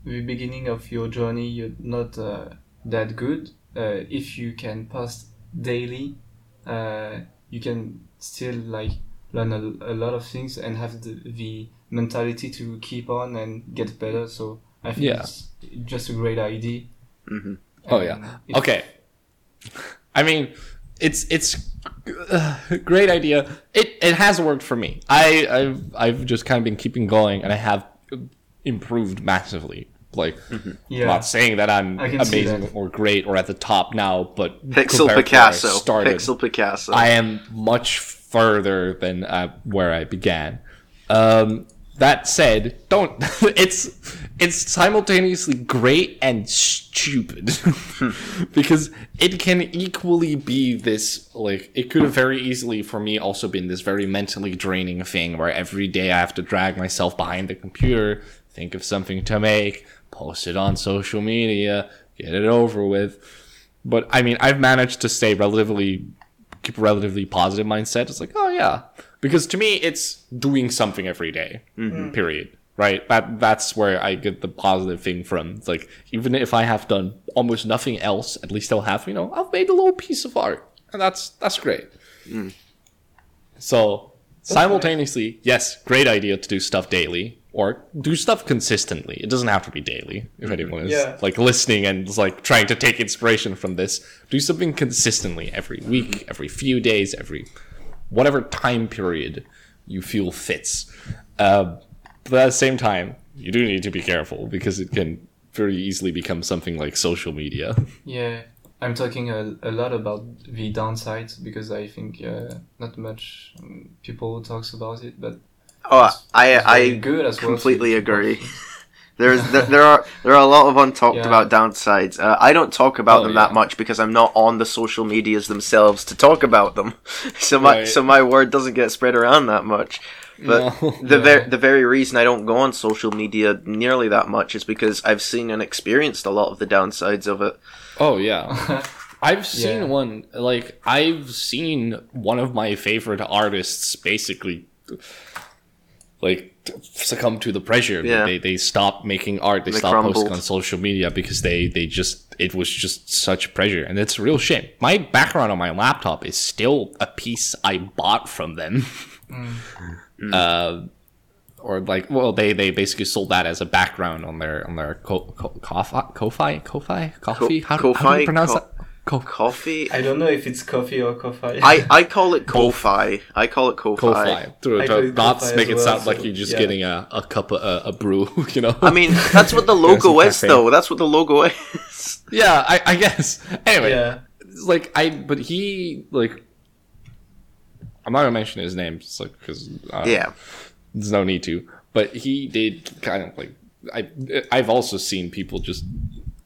the beginning of your journey you're not uh, that good, uh, if you can post daily, uh, you can still like learn a, a lot of things and have the, the mentality to keep on and get better. So I think Yeah. it's just a great idea. Oh yeah. Okay. I mean, it's it's uh, great idea. It it has worked for me. I I've I've just kind of been keeping going, and I have improved massively. Like, Yeah. I'm not saying that I'm I can see amazing that. or great or at the top now, but Pixel compared to where I Picasso. started, Pixel Picasso. I am much further than uh, where I began. Um, that said, don't. It's it's simultaneously great and stupid because it can equally be this like it could have very easily for me also been this very mentally draining thing where every day I have to drag myself behind the computer, think of something to make, post it on social media, get it over with. But I mean, I've managed to stay relatively keep a relatively positive mindset. It's like, oh yeah, because to me, it's doing something every day, mm-hmm. Period. Right. That that's where I get the positive thing from. It's like even if I have done almost nothing else, at least I'll have you know I've made a little piece of art, and that's that's great. Mm. So simultaneously, yes, great idea to do stuff daily or do stuff consistently. It doesn't have to be daily. If mm-hmm. anyone is Yeah. like listening and is like trying to take inspiration from this, do something consistently every week, every few days, every whatever time period you feel fits. Uh, but at the same time, you do need to be careful because it can very easily become something like social media. Yeah, I'm talking a, a lot about the downsides because I think uh, not much um, people talks about it, but oh, I it's I good as completely to- agree. There's there, there are there are a lot of untalked Yeah. about downsides. Uh, I don't talk about Oh, them yeah. that much because I'm not on the social medias themselves to talk about them. So my Right. so my word doesn't get spread around that much. But No. the Yeah. ver- the very reason I don't go on social media nearly that much is because I've seen and experienced a lot of the downsides of it. Oh yeah. I've seen Yeah. one like I've seen one of my favorite artists basically like succumb to the pressure. Yeah. They they stop making art. They, They stop posting on social media because they they just it was just such pressure and it's a real shame. My background on my laptop is still a piece I bought from them. Uh, or like well they they basically sold that as a background on their on their co- co- Ko-fi Ko-fi Ko-fi coffee how, do- how do you pronounce Ko- that Co- Coffee. I don't know if it's coffee or coffee. I, I call it Ko-Fi. I call it Ko-Fi. Ko-fi to, I to it not Ko-fi make it well, sound like you're just yeah. getting a, a cup of a, a brew you know I mean, that's what the logo is, cafe. though. That's what the logo is. yeah I, I guess anyway yeah, like I but he like I'm not gonna mention his name just like because uh, yeah. there's no need to. But he did kind of like I I've also seen people just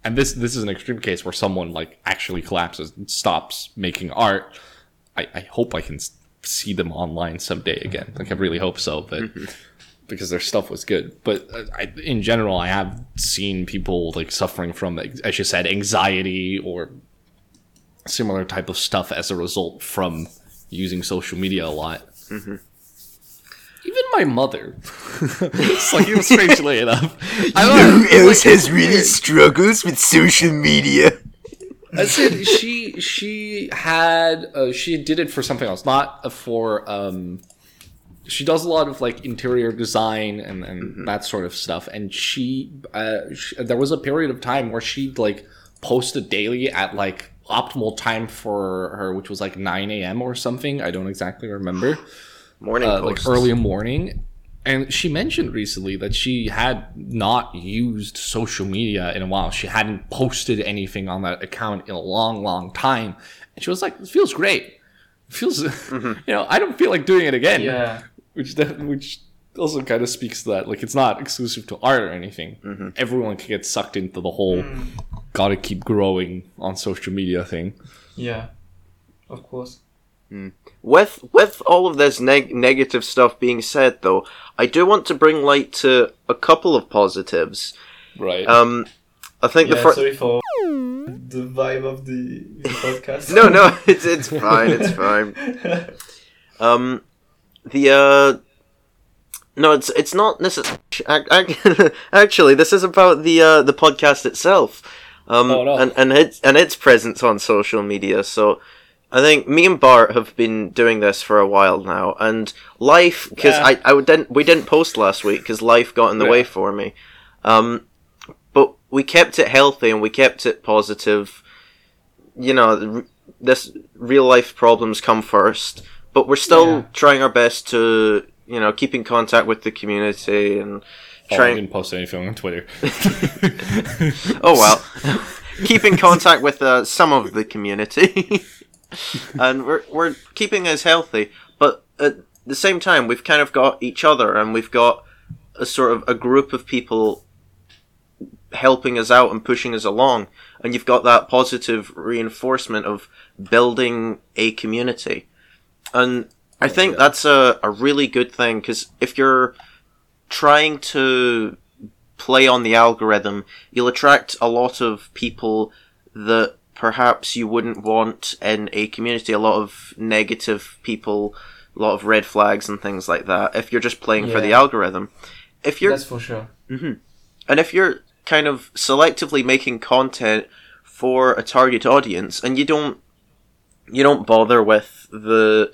and this this is an extreme case where someone like actually collapses and stops making art. I, I hope I can see them online someday again. Like I really hope so, but because their stuff was good. But uh, I, in general, I have seen people like suffering from, as you said, anxiety or similar type of stuff as a result from using social media a lot. Even my mother, it's like strangely enough, I don't know, like, has really struggles with social media? I said she she had uh, she did it for something else, not for um. she does a lot of like interior design and, and Mm-hmm. that sort of stuff. And she, uh, sh there was a period of time where she like posted daily at like optimal time for her, which was like 9 a.m. or something. I don't exactly remember. Morning Uh, like early morning. And she mentioned recently that she had not used social media in a while. She hadn't posted anything on that account in a long, long time. And she was like, "It feels great. It feels, Mm-hmm. you know, I don't feel like doing it again." Yeah. which def- which also kind of speaks to that. Like, it's not exclusive to art or anything. Mm-hmm. Everyone can get sucked into the whole "gotta keep growing on social media" thing. Yeah. Of course. With with all of this neg- negative stuff being said, though, I do want to bring light to a couple of positives. Right. Um, I think Yeah, the first. sorry for the vibe of the, the podcast. No, no, it's it's fine, it's fine. Um, the uh, no, it's it's not necessarily. Actually, this is about the uh the podcast itself. Um, Oh, no. and and its and its presence on social media. So, I think me and Bart have been doing this for a while now, and life because Yeah. I I didn't we didn't post last week because life got in the Yeah. way for me. Um, but we kept it healthy and we kept it positive. You know, r- this real life problems come first, but we're still Yeah. trying our best to you know keep in contact with the community and Oh, I didn't post anything on Twitter. Oh well, keep in contact with uh, some of the community, and we're we're keeping us healthy. But at the same time, we've kind of got each other, and we've got a sort of a group of people helping us out and pushing us along. And you've got that positive reinforcement of building a community, and I think that's a, a really good thing because if you're trying to play on the algorithm, you'll attract a lot of people that perhaps you wouldn't want in a community. A lot of negative people, a lot of red flags and things like that. If you're just playing for the algorithm, if you're That's for sure. and if you're kind of selectively making content for a target audience and you don't you don't bother with the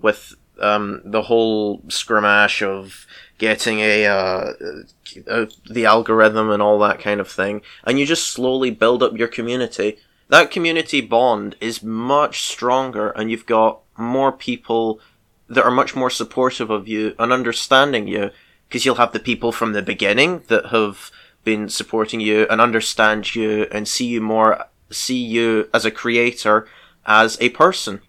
with um, the whole scrumash of getting a, uh, uh, the algorithm and all that kind of thing and you just slowly build up your community that community bond is much stronger and you've got more people that are much more supportive of you and understanding you because you'll have the people from the beginning that have been supporting you and understand you and see you more see you as a creator as a person.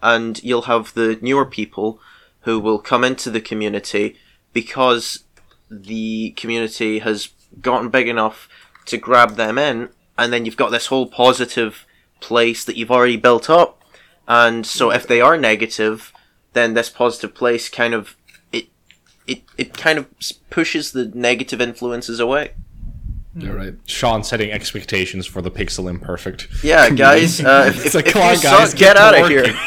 And you'll have the newer people who will come into the community because the community has gotten big enough to grab them in and then you've got this whole positive place that you've already built up and so if they are negative then this positive place kind of it it, it kind of pushes the negative influences away You're right. Sean setting expectations for the Pixel Imperfect. yeah guys uh, if, It's if, like, if come you on, suck, guys, get, get out of here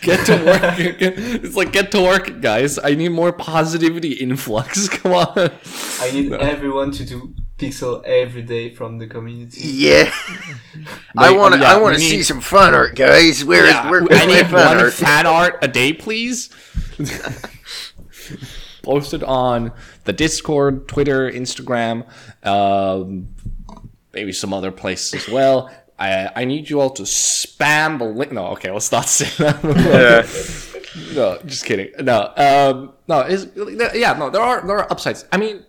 Get to work. it's like get to work, guys. I need more positivity influx. Come on. I need everyone to do pixel every day from the community. yeah I want to yeah, I want to see some fun art guys where is Yeah, where, I where's my need fan one art fan art a day, please. Posted on the Discord, Twitter, Instagram, um, maybe some other places as well. I, I need you all to spam the link. No, okay, let's not say that. no, just kidding. No, um, no, is yeah, no. There are there are upsides. I mean,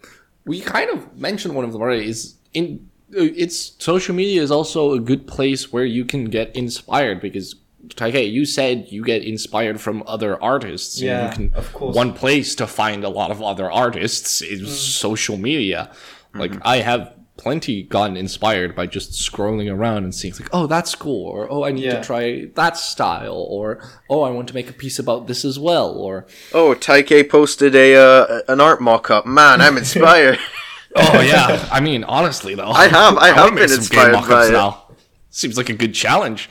we kind of mentioned one of them already. Is in uh, it's social media is also a good place where you can get inspired because Tai-Khei, you said you get inspired from other artists. Yeah, you can, of course. One place to find a lot of other artists is mm. social media. Like mm-hmm. I have plenty gotten inspired by just scrolling around and seeing like, oh, that's cool, or oh, I need Yeah. to try that style, or oh, I want to make a piece about this as well, or oh Tai-Khei posted a uh, an art mock-up man I'm inspired oh yeah. I mean, honestly though, I have- I wanna have been inspired game mock-ups by it. now. Seems like a good challenge.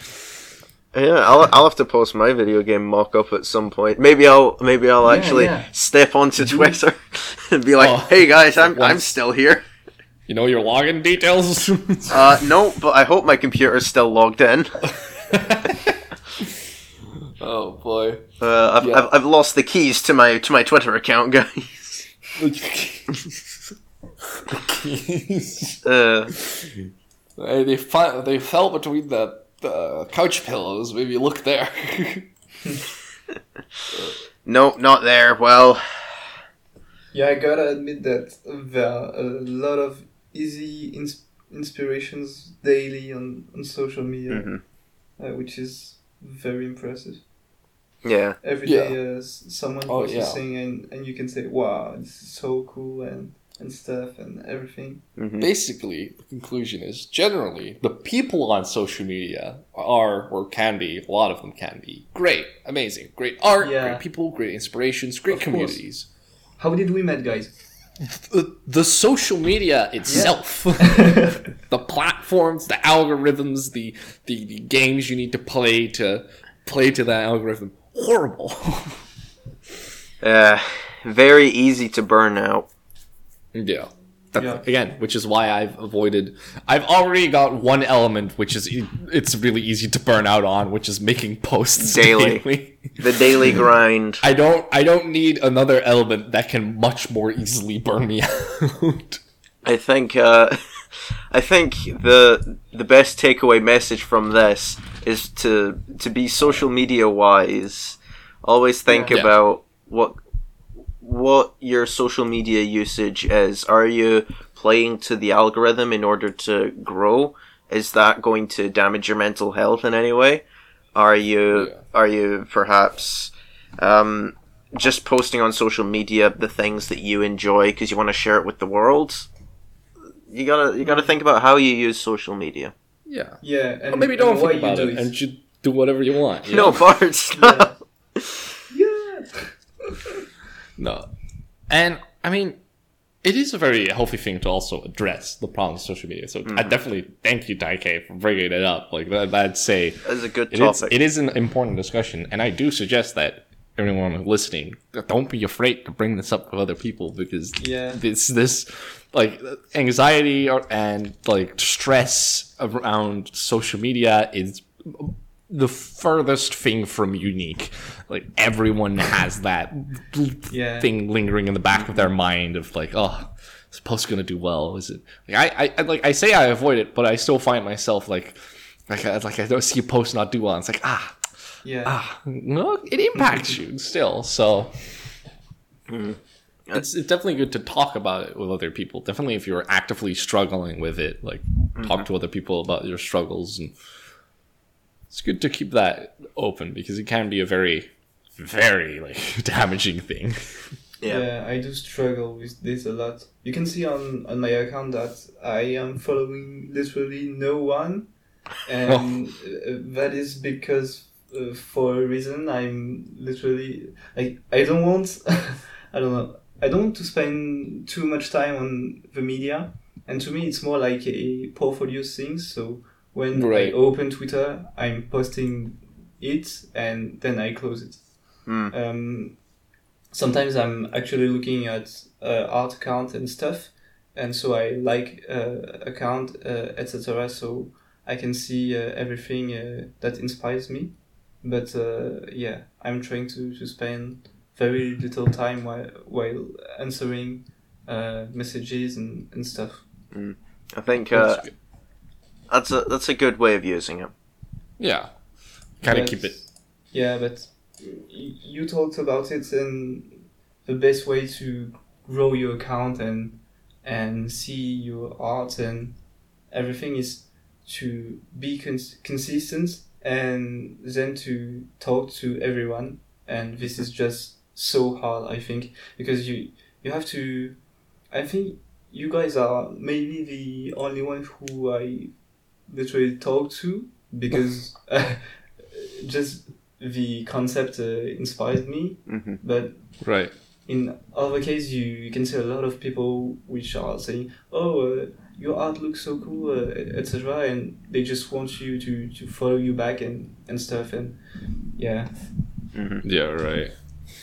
Yeah, I'll, I'll have to post my video game mock-up at some point. Maybe I'll maybe I'll Yeah, actually yeah. step onto Twitter and be like, Oh, "Hey guys, I'm I'm still here." You know your login details. Uh, no, but I hope my computer's still logged in. oh boy. Uh, I've, Yeah. I've, I've lost the keys to my to my Twitter account, guys. Uh, They they, fi- they fell between the, the couch pillows. Maybe look there. nope, not there. Well, Yeah, I gotta admit that there are a lot of easy ins- inspirations daily on, on social media, Mhm. uh, which is very impressive. yeah. Every Yeah. day, uh, s- someone Oh, posts yeah. something and, and you can say, wow, this is so cool and, and stuff and everything. hmm Basically, the conclusion is generally the people on social media are or can be a lot of them can be great, amazing, great art, Yeah. great people, great inspirations, great Of course. communities. How did we met, guys? The, the social media itself, the platforms, the algorithms, the, the the games you need to play to play to that algorithm, horrible. Uh, very easy to burn out. Yeah. Yeah. Again, which is why I've avoided. I've already got one element which is e- it's really easy to burn out on, which is making posts Daily. daily. The daily grind. I don't. I don't need another element that can much more easily burn me out. I think uh, I think the the best takeaway message from this is to to be social media wise. Always think Yeah. about what what your social media usage is. Are you playing to the algorithm in order to grow? Is that going to damage your mental health in any way? Are you Yeah. are you perhaps um, just posting on social media the things that you enjoy because you want to share it with the world? You gotta you gotta think about how you use social media. yeah. Yeah, and Or maybe don't think about do it and you do whatever you want. you No, know? Bart, stop. yeah. No. And I mean, it is a very healthy thing to also address the problems of social media. So I mm-hmm. definitely thank you, Tai-Khei, for bringing it up. Like that, I'd say That's a good it is, topic. it is an important discussion, and I do suggest that everyone listening don't be afraid to bring this up with other people because Yeah. this this like anxiety or, and like stress around social media is the furthest thing from unique. Like everyone has that Yeah. thing lingering in the back of their mind of like, oh, is post gonna do well? Is it? Like I, I, like I say I avoid it, but I still find myself like, like, I, like I don't see a post not do well. It's like ah, Yeah. ah, no, it impacts you still. So. It's, it's definitely good to talk about it with other people. Definitely, if you're actively struggling with it, like talk to other people about your struggles, and it's good to keep that open because it can be a very, very like damaging thing. yeah. Yeah, I do struggle with this a lot. You can see on, on my account that I am following literally no one, and uh, that is because uh, for a reason I'm literally like I don't want I don't know I don't want to spend too much time on the media, and to me it's more like a portfolio thing. So when Right. I open Twitter, I'm posting it, and then I close it. Hmm. Um, sometimes I'm actually looking at uh, art account and stuff, and so I like uh, account uh, etc. So I can see uh, everything uh, that inspires me. But uh, yeah, I'm trying to, to spend very little time while while answering uh, messages and, and stuff. I think uh, that's a that's a good way of using it. yeah, kind of keep it. Yeah, but you talked about it and the best way to grow your account and and see your art and everything is to be cons- consistent and then to talk to everyone and this is just so hard i think because you you have to i think you guys are maybe the only one who i literally talk to because just the concept uh, inspired me hmm but Right. in other cases you, you can see a lot of people which are saying oh uh, your art looks so cool uh, etc and they just want you to, to follow you back and, and stuff and yeah hmm Yeah. Right.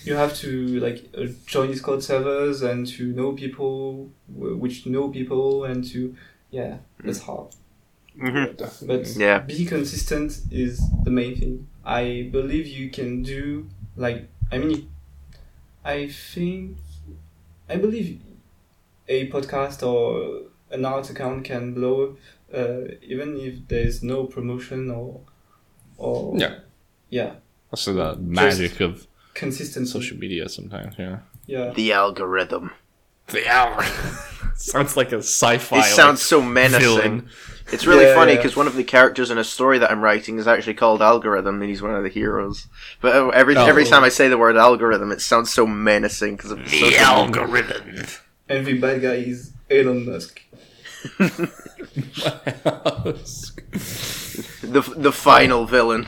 you have to like uh, join discord servers and to know people w- which know people and to yeah that's hard hmm but Yeah. be consistent is the main thing i believe you can do like I mean, I think I believe a podcast or an art account can blow up uh, even if there's no promotion or or Yeah. yeah That's the magic of consistent social media sometimes, yeah. Yeah. The algorithm. The hour. sounds like a sci-fi. It sounds like, so menacing. villain. It's really Yeah, funny yeah. because one of the characters in a story that I'm writing is actually called Algorithm, and he's one of the heroes. But uh, every Oh. every time I say the word algorithm, it sounds so menacing because of The social algorithm. And the bad guy is Elon Musk. the the final villain.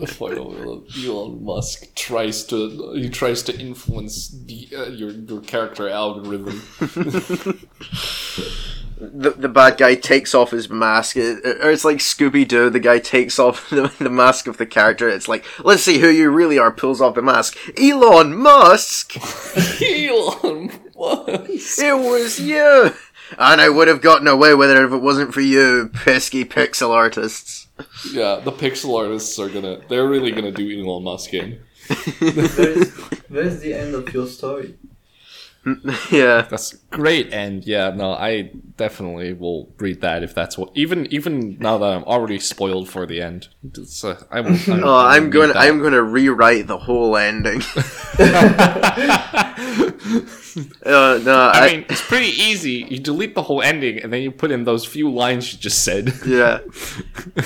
the final villain, Elon Musk tries to he tries to influence the uh, your your character algorithm. The, the bad guy takes off his mask, uh, or it's like Scooby Doo. The guy takes off the, the mask of the character. It's like, let's see who you really are. Pulls off the mask. Elon Musk. Elon Musk. It was you. And I would have gotten away with it if it wasn't for you, pesky pixel artists. Yeah, the pixel artists are gonna they're really gonna do Elon Musk in. There's, there's the end of your story. yeah. That's great, and yeah, no, I definitely will read that if that's what. Even even now that I'm already spoiled for the end, uh, I will. I will Oh, I'm read going. that. I'm going to rewrite the whole ending. uh, no, I I, mean, it's pretty easy. You delete the whole ending, and then you put in those few lines you just said. yeah.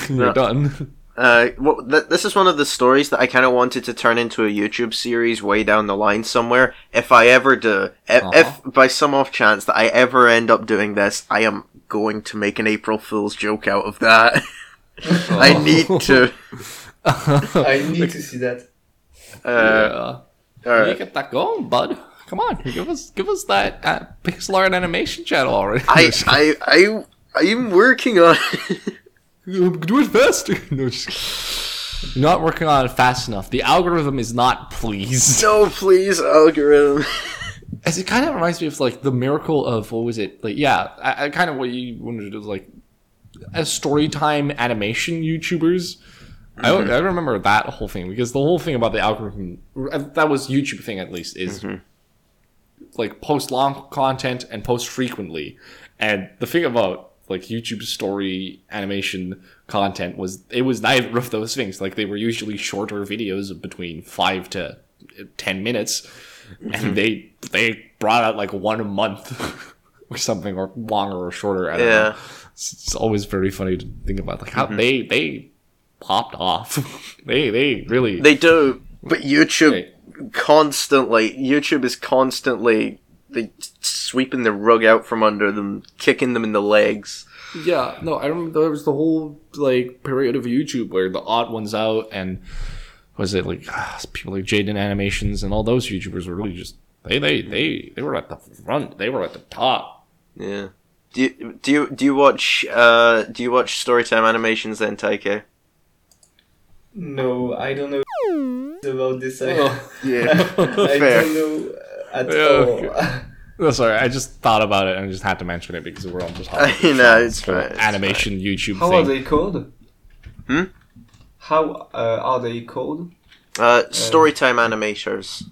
You're No. done. Uh, well, th- this is one of the stories that I kind of wanted to turn into a YouTube series way down the line somewhere. If I ever do, if, Aw. if by some off chance that I ever end up doing this, I am going to make an April Fool's joke out of that. I need to. I need to see that. Uh, yeah. alright. You get that going, bud. Come on, give us give us that uh, pixel art animation channel already. I, I, I, I'm working on. it. do it faster. No, just- You're not working on it fast enough. The algorithm is not pleased. no, please, algorithm. As it kind of reminds me of like the miracle of what was it? Like yeah, I, I kind of what you wanted to do is like a story time animation YouTubers. I, I remember that whole thing because the whole thing about the algorithm uh, that was YouTube thing at least is mm-hmm. like post long content and post frequently. And the thing about like YouTube story animation content was it was neither of those things. Like they were usually shorter videos of between five to ten minutes, and mm-hmm. they they brought out like one a month or something, or longer or shorter. I don't Yeah. know. It's, it's always very funny to think about like how mm-hmm. they they popped off. they they really They do, but YouTube Hey. constantly. YouTube is constantly they sweeping the rug out from under them, kicking them in the legs. Yeah, no, I remember there was the whole like period of YouTube where the odd ones out and was it like ah, people like Jaden Animations and all those YouTubers were really just they they they they were at the front, they were at the top. Yeah. Do you do you do you watch uh do you watch Storytime animations then, Tai-Khei? No, I don't know about this. I, Oh. Yeah. I Fair. don't know at Yeah, all. okay. Oh, sorry, I just thought about it and just had to mention it because we're on just I know, it's fine, it's animation YouTube How thing. are they called? Hmm? How uh, are they called? Uh, Storytime animators.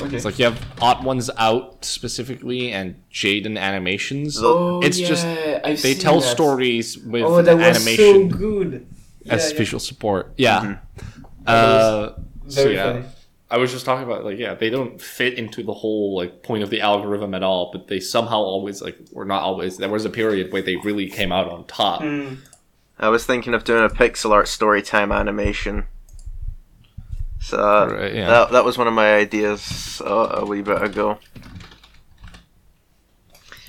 Okay. It's like you have Odd Ones Out specifically and Jaden Animations. oh, it's yeah, just I've they seen tell that. stories with Oh, that was animation so good. as Yeah, visual support. Yeah. That Uh, yeah. so Very yeah, funny. I was just talking about like yeah, they don't fit into the whole like point of the algorithm at all, but they somehow always like or not always. There was a period where they really came out on top. Mm. I was thinking of doing a pixel art story time animation. So Right, yeah. that that was one of my ideas uh, a wee bit ago.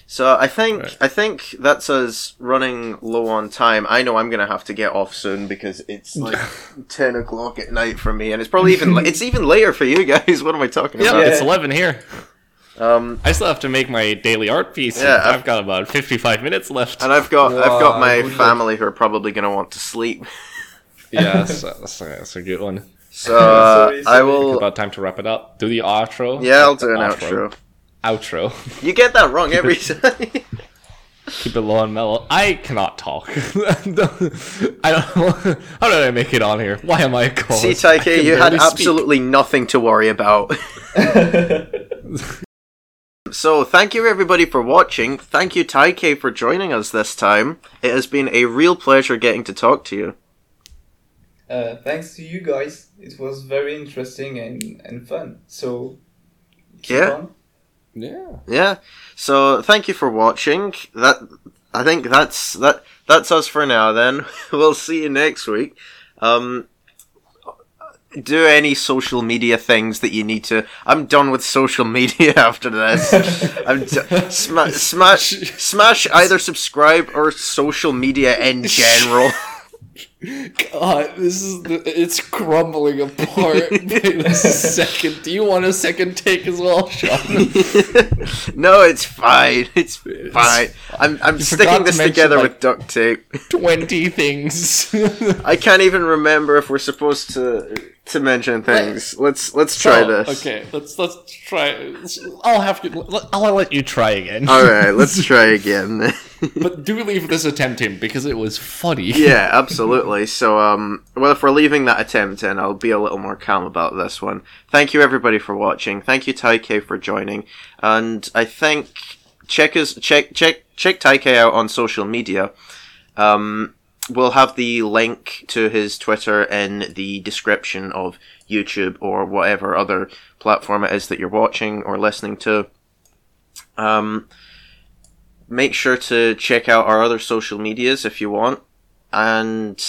So I think Right. I think that's us running low on time. I know I'm gonna have to get off soon because it's like ten o'clock at night for me, and it's probably even it's even later for you guys. What am I talking Yeah, about? it's eleven here. Um, I still have to make my daily art piece. Yeah, I've, I've- got about fifty-five minutes left. and I've got I've got my family who are probably gonna want to sleep. yeah, that's, that's, that's a good one. So uh, Sorry, I sorry. will. About time to wrap it up. Do the outro. Yeah, I'll do an outro. Outro. You get that wrong every time. Keep it low and mellow. I cannot talk. I don't know. How did I make it on here? Why am I called? See, Tai-Khei, you had absolutely nothing to worry about. so, thank you everybody for watching. Thank you, Tai-Khei, for joining us this time. It has been a real pleasure getting to talk to you. Uh, thanks to you guys. It was very interesting and, and fun. So, keep Yeah. on. Yeah. Yeah. So, thank you for watching. That I think that's that that's us for now. Then we'll see you next week. Um, do any social media things that you need to. I'm done with social media after this. I'm d- sma- smash smash either subscribe or social media in general. God, this is the, it's crumbling apart. A second. Do you want a second take as well, Sean? no, it's fine. It's fine. I'm I'm You sticking forgot to this together like- with duct tape. Twenty things. I can't even remember if we're supposed to to mention things. Let's let's try Oh, this. Okay, let's let's try. I'll have you. I'll let you try again. All right, let's try again. but do leave this attempt in because it was funny. yeah, absolutely. So, um, well, if we're leaving that attempt in, I'll be a little more calm about this one. Thank you everybody for watching. Thank you Tai-Khei for joining, and I think check us check check check Tai-Khei out on social media. Um, we'll have the link to his Twitter in the description of YouTube or whatever other platform it is that you're watching or listening to. Um, make sure to check out our other social medias if you want. And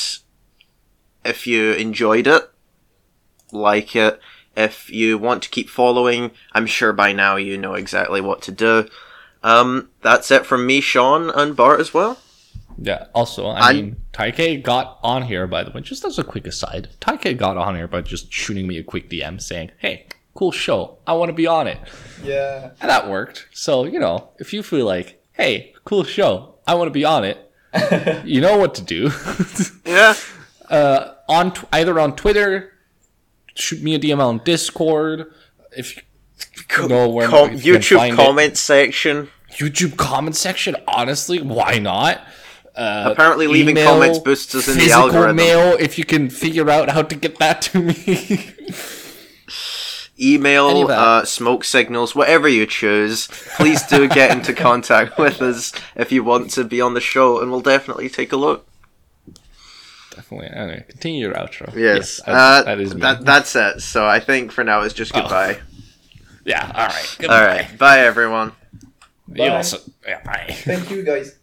if you enjoyed it, like it. If you want to keep following, I'm sure by now you know exactly what to do. Um, that's it from me, Sean, and Bart as well. Yeah. Also, I I'm- mean, Tai-Khei got on here by the way. Just as a quick aside, Tai-Khei got on here by just shooting me a quick DM saying, "Hey, cool show. I want to be on it," Yeah. and that worked. So you know, if you feel like, "Hey, cool show. I want to be on it," you know what to do. Yeah. uh, on t- either on Twitter, shoot me a DM on Discord. If you know where Com- you YouTube find it. comment section. YouTube comment section. Honestly, why not? Uh, Apparently, leaving email, comments boosts us in the physical algorithm. mail. If you can figure out how to get that to me. Any email, uh, smoke signals, whatever you choose. Please do get into contact with us if you want to be on the show, and we'll definitely take a look. Definitely. Anyway, continue your outro. Yes, that, uh, that is me. that, that's it. So I think for now it's just Oh. goodbye. yeah. All right. All right, bye everyone. You Bye. also. Yeah. Bye. Thank you guys.